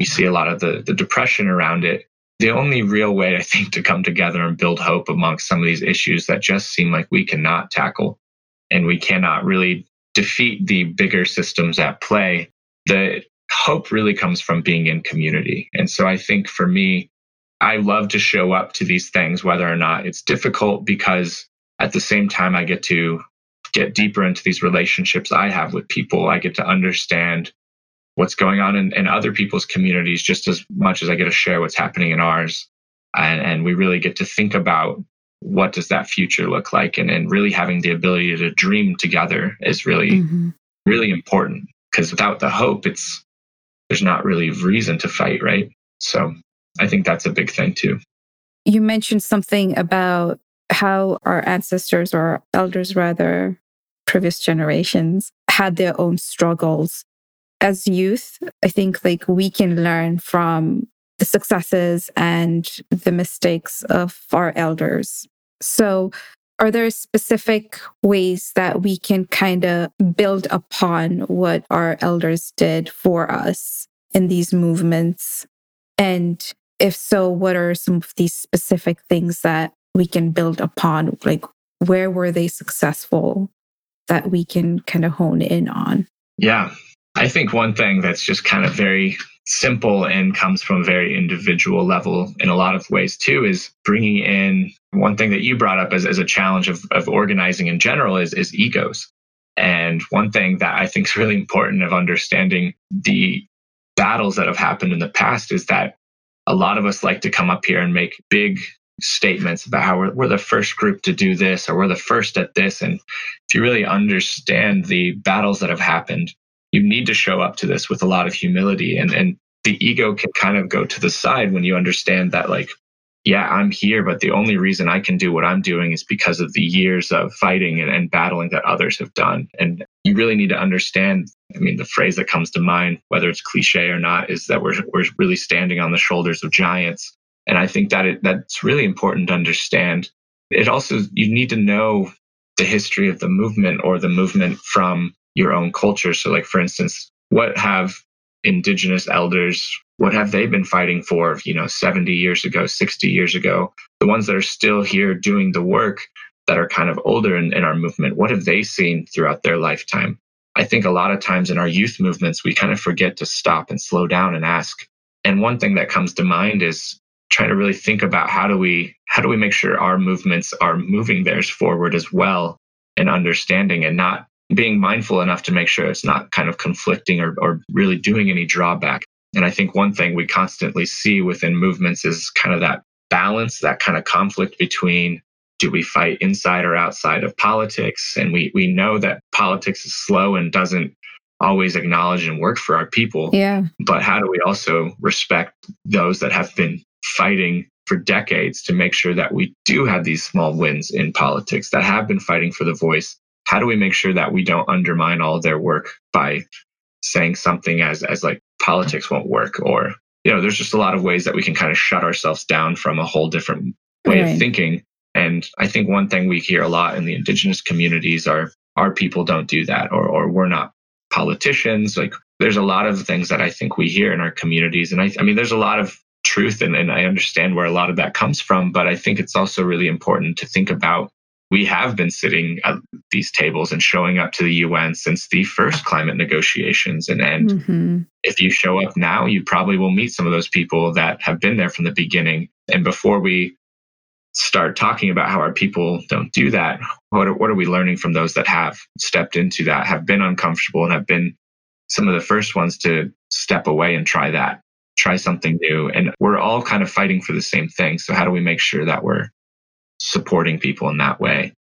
Speaker 2: we see a lot of the, the depression around it. The only real way, I think, to come together and build hope amongst some of these issues that just seem like we cannot tackle and we cannot really defeat the bigger systems at play. The hope really comes from being in community. And so I think for me, I love to show up to these things, whether or not it's difficult, because at the same time, I get to get deeper into these relationships I have with people. I get to understand what's going on in, in other people's communities just as much as I get to share what's happening in ours. And, and we really get to think about what does that future look like and, and really having the ability to dream together is really, mm-hmm. really important because without the hope, it's there's not really reason to fight, right? So I think that's a big thing too.
Speaker 1: You mentioned something about how our ancestors or elders, rather, previous generations had their own struggles. As youth, I think like we can learn from the successes and the mistakes of our elders. So, are there specific ways that we can kind of build upon what our elders did for us in these movements? And if so, what are some of these specific things that we can build upon? Like, where were they successful that we can kind of hone in on?
Speaker 2: Yeah. I think one thing that's just kind of very simple and comes from a very individual level in a lot of ways too is bringing in one thing that you brought up as, as a challenge of, of organizing in general is, is egos. And one thing that I think is really important of understanding the battles that have happened in the past is that a lot of us like to come up here and make big statements about how we're, we're the first group to do this or we're the first at this. And if you really understand the battles that have happened, you need to show up to this with a lot of humility and and the ego can kind of go to the side when you understand that like yeah, I'm here, but the only reason I can do what I'm doing is because of the years of fighting and, and, battling that others have done. And you really need to understand. I mean, the phrase that comes to mind, whether it's cliche or not, is that we're, we're really standing on the shoulders of giants. And I think that it, that's really important to understand. It also, you need to know the history of the movement or the movement from your own culture. So, like, for instance, what have indigenous elders what have they been fighting for, you know, 70 years ago, 60 years ago? The ones that are still here doing the work that are kind of older in, in our movement, what have they seen throughout their lifetime? I think a lot of times in our youth movements, we kind of forget to stop and slow down and ask. And one thing that comes to mind is trying to really think about how do we how do we make sure our movements are moving theirs forward as well and understanding and not being mindful enough to make sure it's not kind of conflicting or, or really doing any drawback and I think one thing we constantly see within movements is kind of that balance, that kind of conflict between do we fight inside or outside of politics? And we, we know that politics is slow and doesn't always acknowledge and work for our people.
Speaker 1: Yeah.
Speaker 2: But how do we also respect those that have been fighting for decades to make sure that we do have these small wins in politics that have been fighting for the voice? How do we make sure that we don't undermine all their work by saying something as as like politics won't work or you know there's just a lot of ways that we can kind of shut ourselves down from a whole different way right. of thinking and i think one thing we hear a lot in the indigenous communities are our people don't do that or or we're not politicians like there's a lot of things that i think we hear in our communities and i, I mean there's a lot of truth and, and i understand where a lot of that comes from but i think it's also really important to think about we have been sitting at these tables and showing up to the UN since the first climate negotiations. And, and mm-hmm. if you show up now, you probably will meet some of those people that have been there from the beginning. And before we start talking about how our people don't do that, what are, what are we learning from those that have stepped into that, have been uncomfortable, and have been some of the first ones to step away and try that, try something new? And we're all kind of fighting for the same thing. So, how do we make sure that we're supporting people in that way.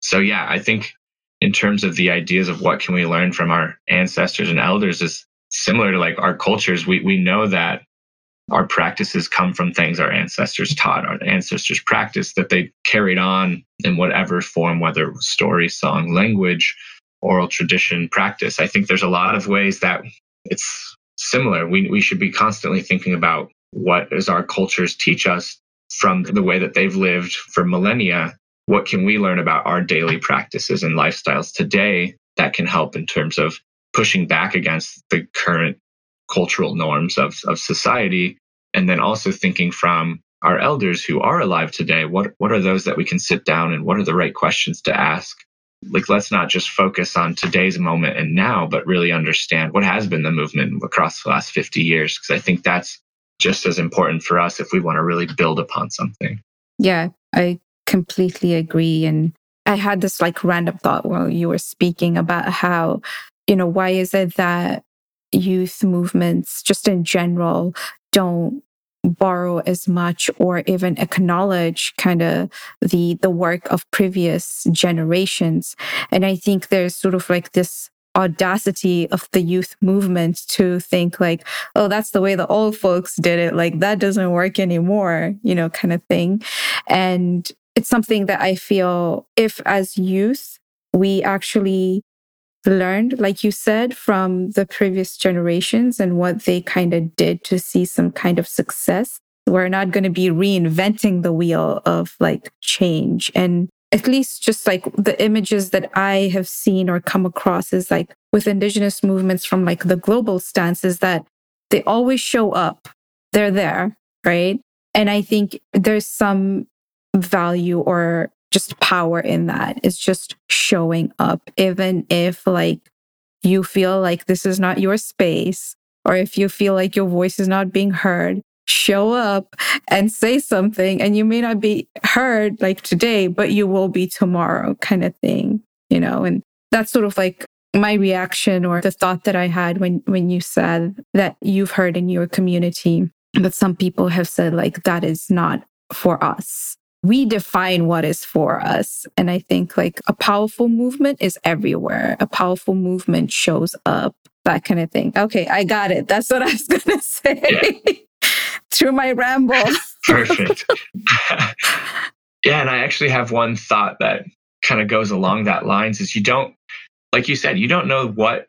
Speaker 2: So yeah, I think in terms of the ideas of what can we learn from our ancestors and elders is similar to like our cultures. We we know that our practices come from things our ancestors taught, our ancestors practiced that they carried on in whatever form, whether story, song, language, oral tradition, practice. I think there's a lot of ways that it's similar. We we should be constantly thinking about what does our cultures teach us from the way that they've lived for millennia, what can we learn about our daily practices and lifestyles today that can help in terms of pushing back against the current cultural norms of, of society? And then also thinking from our elders who are alive today, what, what are those that we can sit down and what are the right questions to ask? Like, let's not just focus on today's moment and now, but really understand what has been the movement across the last 50 years. Because I think that's just as important for us if we want to really build upon something.
Speaker 1: Yeah, I completely agree. And I had this like random thought while you were speaking about how, you know, why is it that youth movements, just in general, don't borrow as much or even acknowledge kind of the the work of previous generations and i think there's sort of like this audacity of the youth movement to think like, oh, that's the way the old folks did it. Like that doesn't work anymore, you know, kind of thing. And it's something that I feel if as youth, we actually learned, like you said, from the previous generations and what they kind of did to see some kind of success. We're not going to be reinventing the wheel of like change. And at least just like the images that I have seen or come across is like with indigenous movements from like the global stance is that they always show up. They're there, right? And I think there's some value or just power in that. It's just showing up, even if like you feel like this is not your space, or if you feel like your voice is not being heard, show up and say something. And you may not be heard like today but you will be tomorrow kind of thing you know? And that's sort of like my reaction or the thought that i had when when you said that you've heard in your community that some people have said like that is not for us we define what is for us. And I think like a powerful movement is everywhere. A powerful movement shows up, that kind of thing. Okay, I got it. That's what I was going to say yeah. through my ramble.
Speaker 2: Perfect. yeah. And I actually have one thought that kind of goes along that lines is you don't, like you said, you don't know what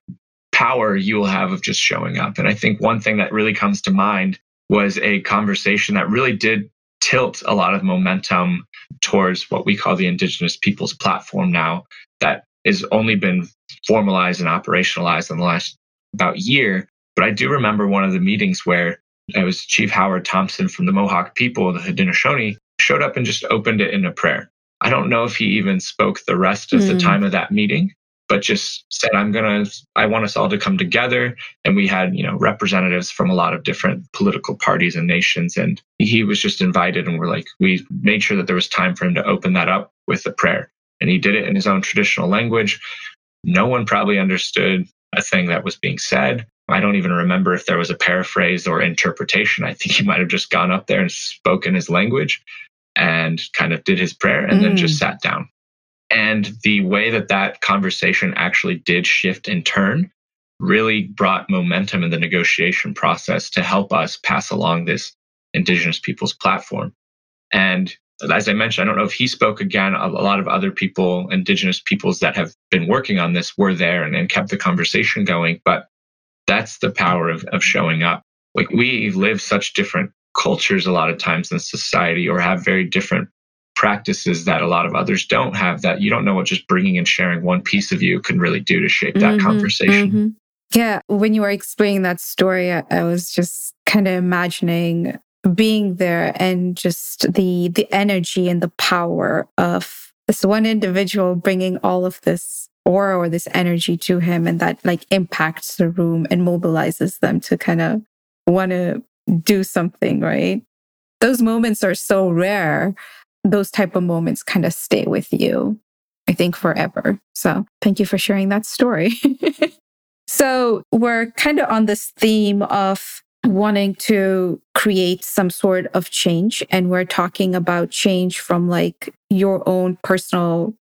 Speaker 2: power you will have of just showing up. And I think one thing that really comes to mind was a conversation that really did tilt a lot of momentum towards what we call the Indigenous Peoples Platform now, that has only been formalized and operationalized in the last about year. But I do remember one of the meetings where it was Chief Howard Thompson from the Mohawk people, the Haudenosaunee, showed up and just opened it in a prayer. I don't know if he even spoke the rest of mm. the hmm. time of that meeting, but just said, I'm going to, I want us all to come together. And we had, you know, representatives from a lot of different political parties and nations. And he was just invited. And we're like, we made sure that there was time for him to open that up with a prayer. And he did it in his own traditional language. No one probably understood a thing that was being said. I don't even remember if there was a paraphrase or interpretation. I think he might have just gone up there and spoken his language and kind of did his prayer and mm. then just mm. sat down. And the way that that conversation actually did shift and turn really brought momentum in the negotiation process to help us pass along this Indigenous peoples platform. And as I mentioned, I don't know if he spoke again. A lot of other people, Indigenous peoples that have been working on this, were there and, and kept the conversation going. But that's the power of, of showing up. Like we live such different cultures a lot of times in society or have very different practices that a lot of others don't have that you don't know what just bringing and sharing one piece of you can really do to shape that mm-hmm, conversation. Mm-hmm.
Speaker 1: Yeah. When you were explaining that story, I, I was just kind of imagining being there and just the the energy and the power of this one individual bringing all of this aura or this energy to him and that like impacts the room and mobilizes them to kind of want to do something right those moments are so rare those type of moments kind of stay with you, I think, forever. So thank you for sharing that story. so we're kind of on this theme of wanting to create some sort of change. And we're talking about change from like your own personal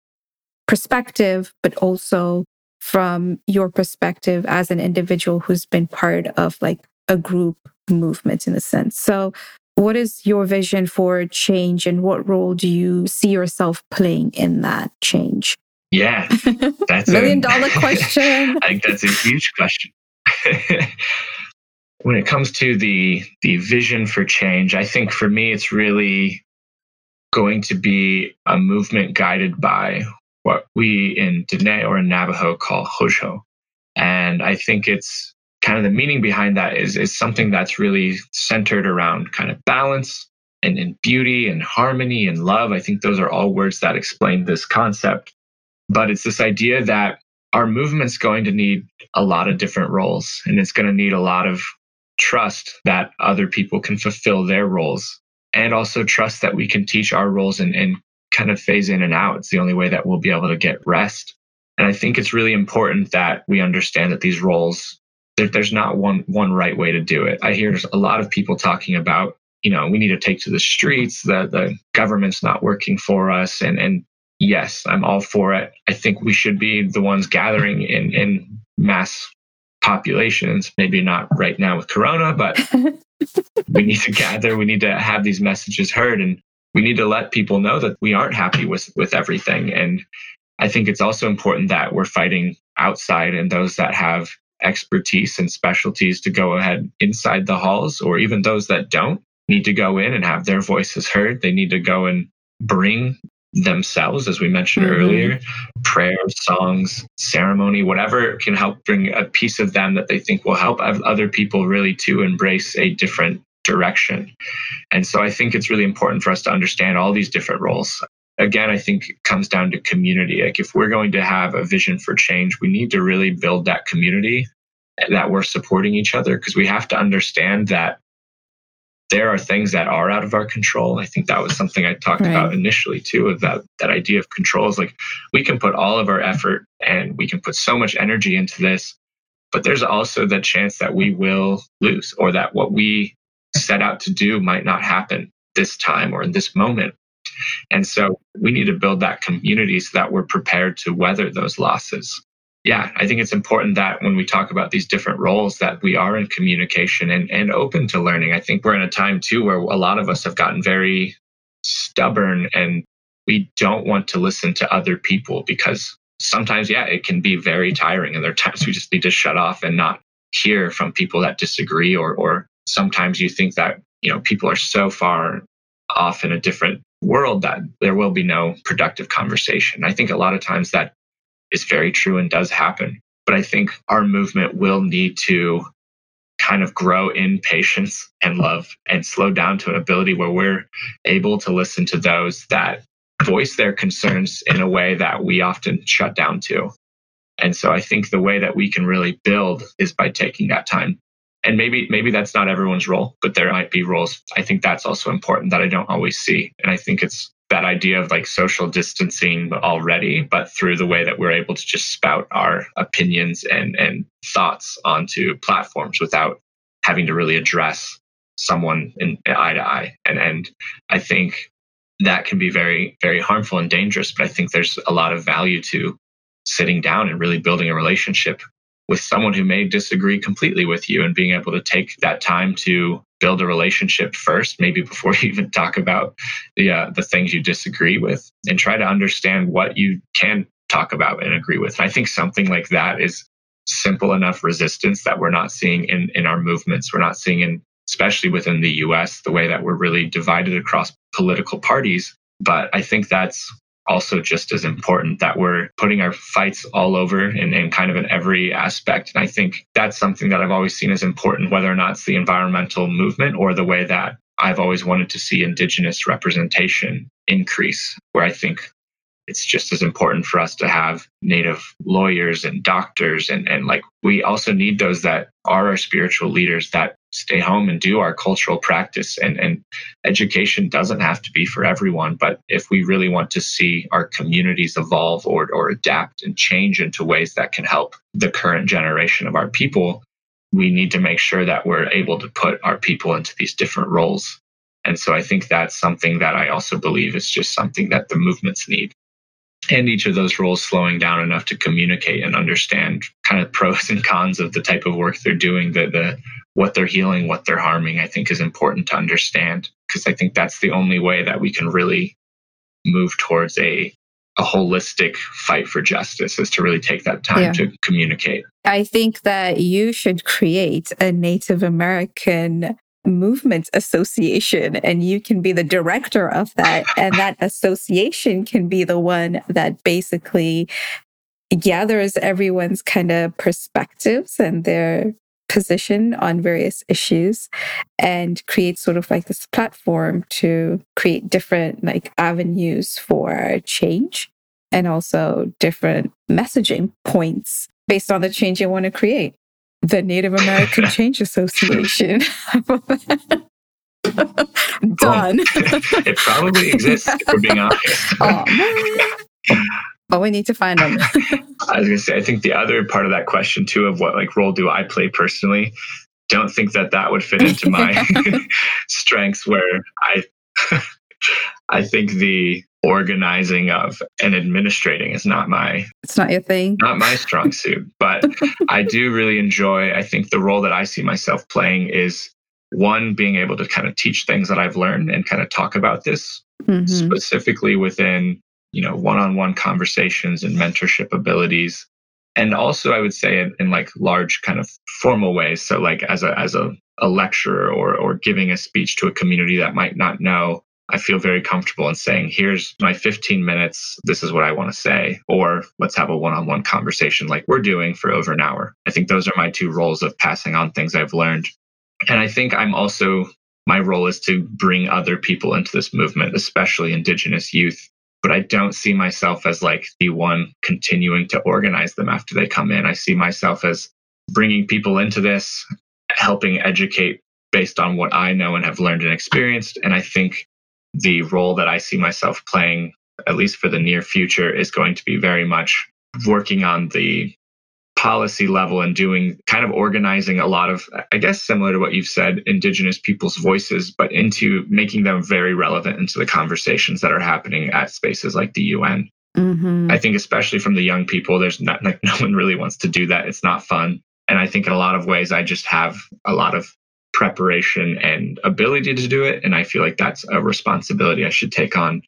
Speaker 1: perspective, but also from your perspective as an individual who's been part of like a group movement in a sense. So what is your vision for change and what role do you see yourself playing in that change?
Speaker 2: Yeah,
Speaker 1: that's a million dollar question.
Speaker 2: I think that's a huge question. when it comes to the the vision for change, I think for me it's really going to be a movement guided by what we in Diné or in Navajo call Hózhó. And I think it's kind of the meaning behind that is is something that's really centered around kind of balance and, and beauty and harmony and love. I think those are all words that explain this concept. But it's this idea that our movement's going to need a lot of different roles and it's going to need a lot of trust that other people can fulfill their roles and also trust that we can teach our roles and, and kind of phase in and out. It's the only way that we'll be able to get rest. And I think it's really important that we understand that these roles there, there's not one one right way to do it. I hear a lot of people talking about, you know, we need to take to the streets. The the government's not working for us, and and yes, I'm all for it. I think we should be the ones gathering in in mass populations. Maybe not right now with Corona, but we need to gather. We need to have these messages heard, and we need to let people know that we aren't happy with with everything. And I think it's also important that we're fighting outside and those that have expertise and specialties to go ahead inside the halls, or even those that don't need to go in and have their voices heard. They need to go and bring themselves, as we mentioned mm-hmm. earlier, prayer, songs, ceremony, whatever can help bring a piece of them that they think will help other people really to embrace a different direction. And so I think it's really important for us to understand all these different roles again, I think it comes down to community. Like if we're going to have a vision for change, we need to really build that community that we're supporting each other because we have to understand that there are things that are out of our control. I think that was something I talked right. about initially too, of that, that idea of control is like we can put all of our effort and we can put so much energy into this, but there's also the chance that we will lose or that what we set out to do might not happen this time or in this moment. And so we need to build that community so that we're prepared to weather those losses. Yeah, I think it's important that when we talk about these different roles that we are in communication and, and open to learning. I think we're in a time too where a lot of us have gotten very stubborn and we don't want to listen to other people because sometimes, yeah, it can be very tiring. And there are times we just need to shut off and not hear from people that disagree or, or sometimes you think that, you know, people are so far off in a different world that there will be no productive conversation. I think a lot of times that is very true and does happen. But I think our movement will need to kind of grow in patience and love and slow down to an ability where we're able to listen to those that voice their concerns in a way that we often shut down to. And so I think the way that we can really build is by taking that time. And maybe maybe that's not everyone's role, but there might be roles. I think that's also important that I don't always see. And I think it's that idea of like social distancing already, but through the way that we're able to just spout our opinions and, and thoughts onto platforms without having to really address someone in eye to eye. And, and I think that can be very, very harmful and dangerous. But I think there's a lot of value to sitting down and really building a relationship with someone who may disagree completely with you and being able to take that time to build a relationship first, maybe before you even talk about the uh, the things you disagree with, and try to understand what you can talk about and agree with. And I think something like that is simple enough resistance that we're not seeing in in our movements. We're not seeing in especially within the US, the way that we're really divided across political parties. But I think that's also just as important that we're putting our fights all over and, and kind of in every aspect. And I think that's something that I've always seen as important, whether or not it's the environmental movement or the way that I've always wanted to see Indigenous representation increase, where I think it's just as important for us to have native lawyers and doctors and, and like we also need those that are our spiritual leaders that stay home and do our cultural practice. And, and education doesn't have to be for everyone but if we really want to see our communities evolve or, or adapt and change into ways that can help the current generation of our people we need to make sure that we're able to put our people into these different roles. And so i think that's something that i also believe is just something that the movements need and each of those roles slowing down enough to communicate and understand kind of pros and cons of the type of work they're doing the, the what they're healing what they're harming i think is important to understand because i think that's the only way that we can really move towards a a holistic fight for justice is to really take that time yeah. to communicate.
Speaker 1: I think that you should create a Native American movement association and you can be the director of that and that association can be the one that basically gathers everyone's kind of perspectives and their position on various issues and create sort of like this platform to create different like avenues for change and also different messaging points based on the change you want to create the Native American Change Association. Done.
Speaker 2: it probably exists, if we're being honest.
Speaker 1: oh, oh, we need to find them.
Speaker 2: I was going to say, I think the other part of that question, too, of what like role do I play personally, don't think that that would fit into my strengths where I. I think the organizing of and administrating is not my
Speaker 1: it's not your thing.
Speaker 2: not my strong suit but i do really enjoy i think the role that i see myself playing is one being able to kind of teach things that i've learned and kind of talk about this mm-hmm. specifically within you know one-on-one conversations and mentorship abilities. And also i would say in, in like large kind of formal ways. So like as a as a, a lecturer or or giving a speech to a community that might not know I feel very comfortable in saying, here's my 15 minutes. This is what I want to say. Or let's have a one on one conversation like we're doing for over an hour. I think those are my two roles of passing on things I've learned. And I think I'm also, my role is to bring other people into this movement, especially Indigenous youth. But I don't see myself as like the one continuing to organize them after they come in. I see myself as bringing people into this, helping educate based on what I know and have learned and experienced. And I think the role that I see myself playing, at least for the near future, is going to be very much working on the policy level and doing kind of organizing a lot of, I guess, similar to what you've said, Indigenous people's voices, but into making them very relevant into the conversations that are happening at spaces like the UN. Mm-hmm. I think, especially from the young people, there's not like no one really wants to do that. It's not fun. And I think in a lot of ways, I just have a lot of preparation and ability to do it. And I feel like that's a responsibility I should take on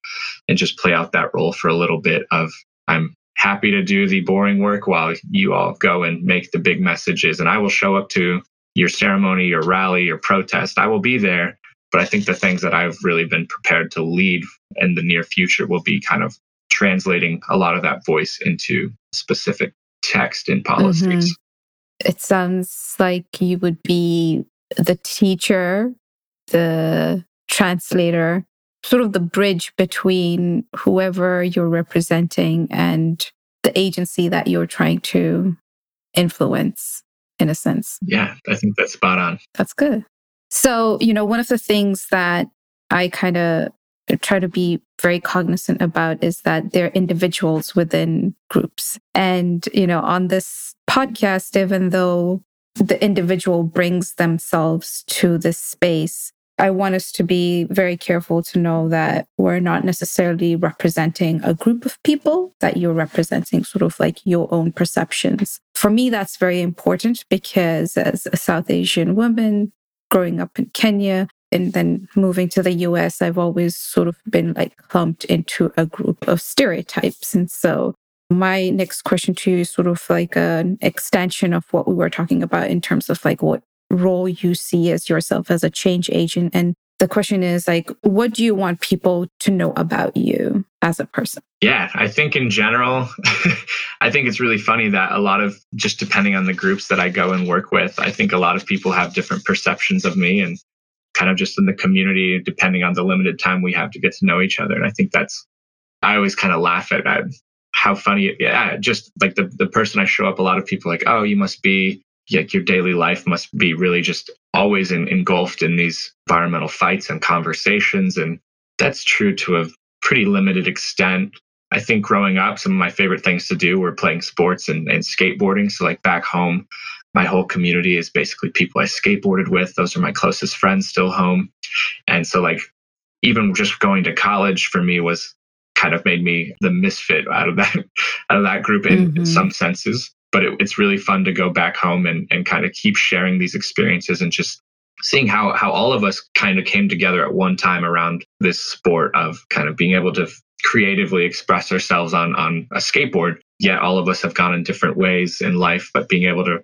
Speaker 2: and just play out that role for a little bit of I'm happy to do the boring work while you all go and make the big messages. And I will show up to your ceremony, your rally, your protest. I will be there. But I think the things that I've really been prepared to lead in the near future will be kind of translating a lot of that voice into specific text in policies. Mm-hmm.
Speaker 1: It sounds like you would be the teacher, the translator, sort of the bridge between whoever you're representing and the agency that you're trying to influence in a sense.
Speaker 2: Yeah, I think that's spot on.
Speaker 1: That's good. So, you know, one of the things that I kind of try to be very cognizant about is that they're individuals within groups. And, you know, on this podcast, even though the individual brings themselves to this space, I want us to be very careful to know that we're not necessarily representing a group of people, that you're representing sort of like your own perceptions. For me, that's very important because as a South Asian woman growing up in Kenya and then moving to the US, I've always sort of been like clumped into a group of stereotypes. And so my next question to you is sort of like an extension of what we were talking about in terms of like what role you see as yourself as a change agent. And the question is like, what do you want people to know about you as a person?
Speaker 2: Yeah, I think in general, I think it's really funny that a lot of just depending on the groups that I go and work with, I think a lot of people have different perceptions of me and kind of just in the community, depending on the limited time we have to get to know each other. And I think that's, I always kind of laugh at, at how funny it, yeah, just like the, the person I show up, a lot of people like, oh, you must be like your daily life must be really just always in, engulfed in these environmental fights and conversations. And that's true to a pretty limited extent. I think growing up, some of my favorite things to do were playing sports and, and skateboarding. So, like back home, my whole community is basically people I skateboarded with. Those are my closest friends still home. And so, like, even just going to college for me was kind of made me the misfit out of that out of that group in, mm-hmm. in some senses. But it, it's really fun to go back home and, and kind of keep sharing these experiences and just seeing how how all of us kind of came together at one time around this sport of kind of being able to creatively express ourselves on on a skateboard. Yet all of us have gone in different ways in life but being able to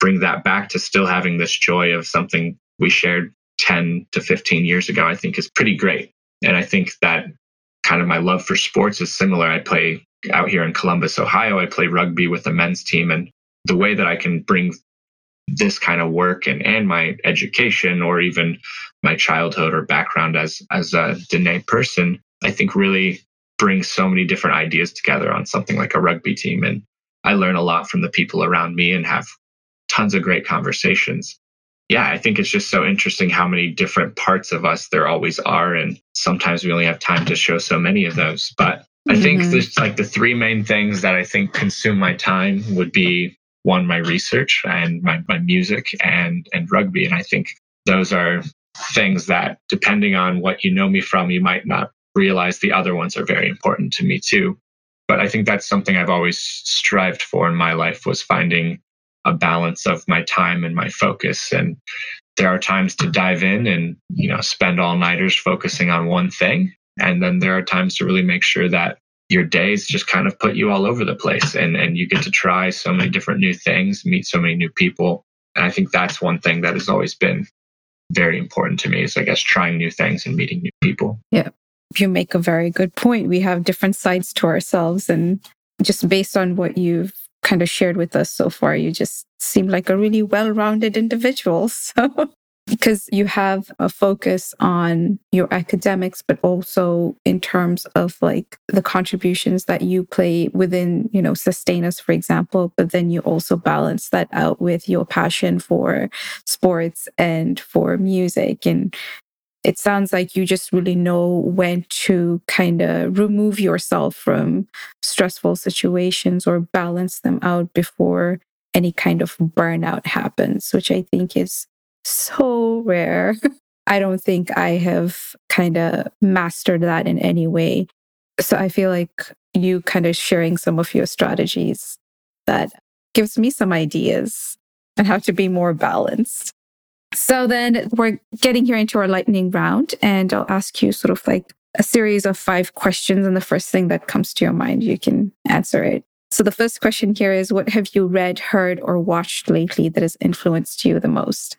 Speaker 2: bring that back to still having this joy of something we shared 10 to 15 years ago i think is pretty great. And i think that kind of my love for sports is similar i play out here in Columbus, Ohio, I play rugby with the men's team. And the way that I can bring this kind of work and, and my education or even my childhood or background as as a Diné person, I think really brings so many different ideas together on something like a rugby team. And I learn a lot from the people around me and have tons of great conversations. Yeah, I think it's just so interesting how many different parts of us there always are. And sometimes we only have time to show so many of those. But I think mm-hmm. there's like the three main things that I think consume my time would be one, my research and my, my music and, and rugby. And I think those are things that depending on what you know me from, you might not realize the other ones are very important to me too. But I think that's something I've always strived for in my life was finding a balance of my time and my focus. And there are times to dive in and, you know, spend all nighters focusing on one thing. And then there are times to really make sure that your days just kind of put you all over the place and, and you get to try so many different new things, meet so many new people. And I think that's one thing that has always been very important to me is, I guess, trying new things and meeting new people.
Speaker 1: Yeah. You make a very good point. We have different sides to ourselves. And just based on what you've kind of shared with us so far, you just seem like a really well rounded individual. So because you have a focus on your academics but also in terms of like the contributions that you play within you know SustainUS for example but then you also balance that out with your passion for sports and for music and it sounds like you just really know when to kind of remove yourself from stressful situations or balance them out before any kind of burnout happens, which I think is so rare. I don't think I have kind of mastered that in any way. So I feel like you kind of sharing some of your strategies that gives me some ideas on how to be more balanced. So then we're getting here into our lightning round, and I'll ask you sort of like a series of five questions. And the first thing that comes to your mind, you can answer it. So the first question here is What have you read, heard, or watched lately that has influenced you the most?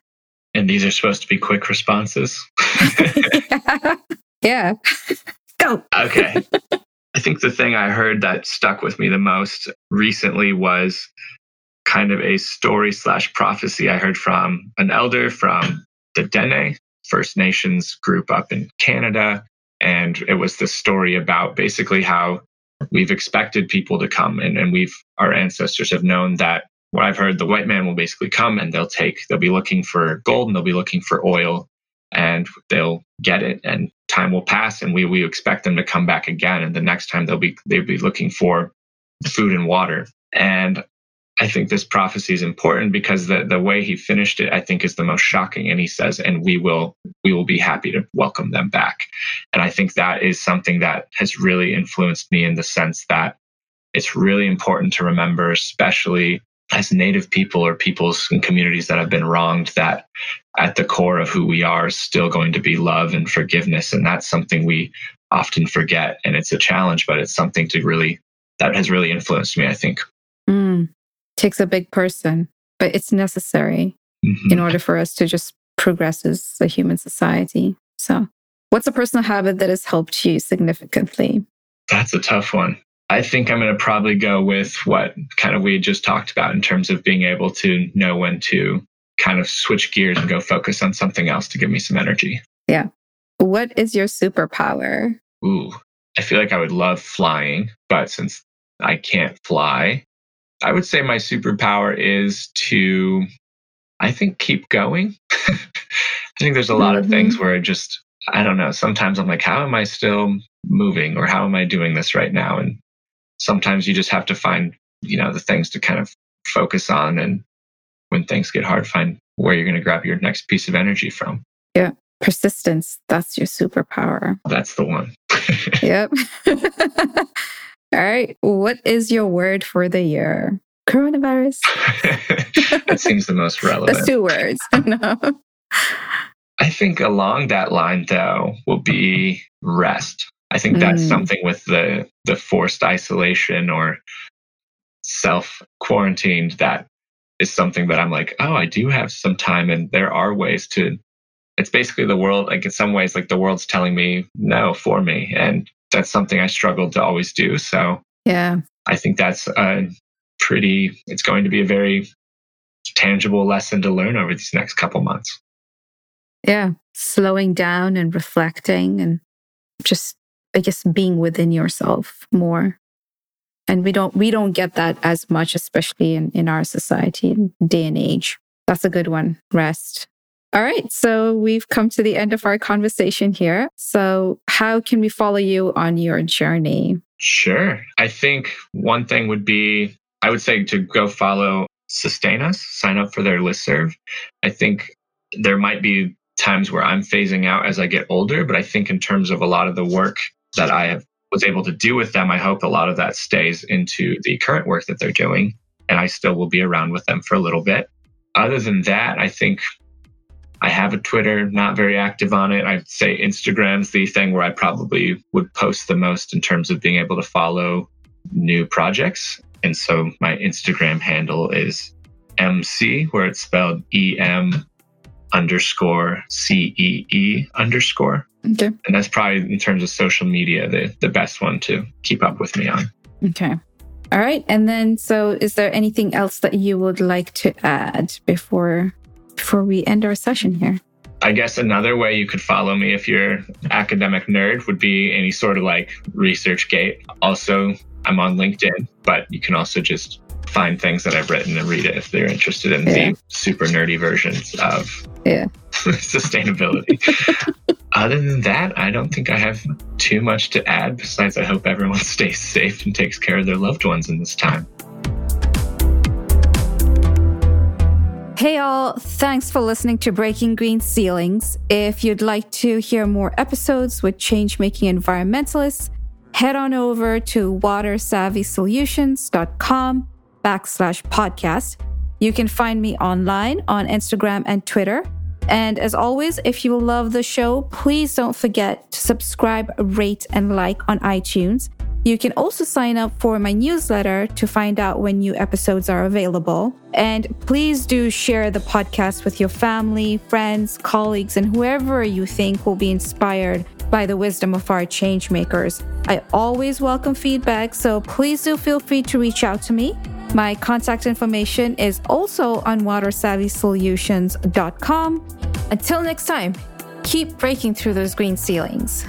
Speaker 2: And these are supposed to be quick responses.
Speaker 1: yeah. yeah. Go.
Speaker 2: okay. I think the thing I heard that stuck with me the most recently was kind of a story slash prophecy I heard from an elder from the Dene First Nations group up in Canada. And it was the story about basically how we've expected people to come and, and we've, our ancestors have known that what I've heard, the white man will basically come and they'll take, they'll be looking for gold and they'll be looking for oil and they'll get it and time will pass and we, we expect them to come back again. And the next time they'll be, they'll be looking for food and water. And I think this prophecy is important because the, the way he finished it, I think, is the most shocking. And he says, and we will we will be happy to welcome them back. And I think that is something that has really influenced me in the sense that it's really important to remember, especially as native people or peoples and communities that have been wronged, that at the core of who we are is still going to be love and forgiveness. And that's something we often forget. And it's a challenge, but it's something to really that has really influenced me, I think.
Speaker 1: Takes a big person, but it's necessary mm-hmm. in order for us to just progress as a human society. So, what's a personal habit that has helped you significantly?
Speaker 2: That's a tough one. I think I'm going to probably go with what kind of we just talked about in terms of being able to know when to kind of switch gears and go focus on something else to give me some energy.
Speaker 1: Yeah. What is your superpower?
Speaker 2: Ooh, I feel like I would love flying, but since I can't fly, I would say my superpower is to, I think, keep going. I think there's a lot mm-hmm. of things where I just, I don't know. Sometimes I'm like, how am I still moving or how am I doing this right now? And sometimes you just have to find, you know, the things to kind of focus on. And when things get hard, find where you're going to grab your next piece of energy from.
Speaker 1: Yeah. Persistence. That's your superpower.
Speaker 2: That's the one.
Speaker 1: yep. All right. What is your word for the year? Coronavirus.
Speaker 2: that seems the most relevant.
Speaker 1: That's two words. no.
Speaker 2: I think along that line, though, will be rest. I think that's mm. something with the the forced isolation or self quarantined that is something that I'm like, oh, I do have some time, and there are ways to. It's basically the world, like in some ways, like the world's telling me no for me, and that's something I struggled to always do. So
Speaker 1: yeah,
Speaker 2: I think that's a pretty. It's going to be a very tangible lesson to learn over these next couple months.
Speaker 1: Yeah, slowing down and reflecting and just I guess being within yourself more. And we don't we don't get that as much, especially in, in our society day and age. That's a good one. Rest. All right. So we've come to the end of our conversation here. So, how can we follow you on your journey?
Speaker 2: Sure. I think one thing would be I would say to go follow SustainUS, sign up for their list serve. I think there might be times where I'm phasing out as I get older, but I think in terms of a lot of the work that I have was able to do with them, I hope a lot of that stays into the current work that they're doing. And I still will be around with them for a little bit. Other than that, I think I have a Twitter, not very active on it. I'd say Instagram's the thing where I probably would post the most in terms of being able to follow new projects. And so my Instagram handle is MC, where it's spelled E M underscore C E E underscore.
Speaker 1: Okay.
Speaker 2: And that's probably in terms of social media, the, the best one to keep up with me on.
Speaker 1: Okay. All right. And then, so is there anything else that you would like to add before before we end our session here?
Speaker 2: I guess another way you could follow me if you're academic nerd would be any sort of like ResearchGate. Also, I'm on LinkedIn, but you can also just find things that I've written and read it if they're interested in yeah. the super nerdy versions of
Speaker 1: yeah.
Speaker 2: sustainability. Other than that, I don't think I have too much to add. Besides, I hope everyone stays safe and takes care of their loved ones in this time.
Speaker 1: Hey, all. Thanks for listening to Breaking Green Ceilings. If you'd like to hear more episodes with change making environmentalists, head on over to watersavvysolutions.com backslash podcast. You can find me online on Instagram and Twitter. And as always, if you love the show, please don't forget to subscribe, rate, and like on iTunes. You can also sign up for my newsletter to find out when new episodes are available. And please do share the podcast with your family, friends, colleagues, and whoever you think will be inspired by the wisdom of our change makers. I always welcome feedback, so please do feel free to reach out to me. My contact information is also on watersavvysolutions.com. Until next time, keep breaking through those green ceilings.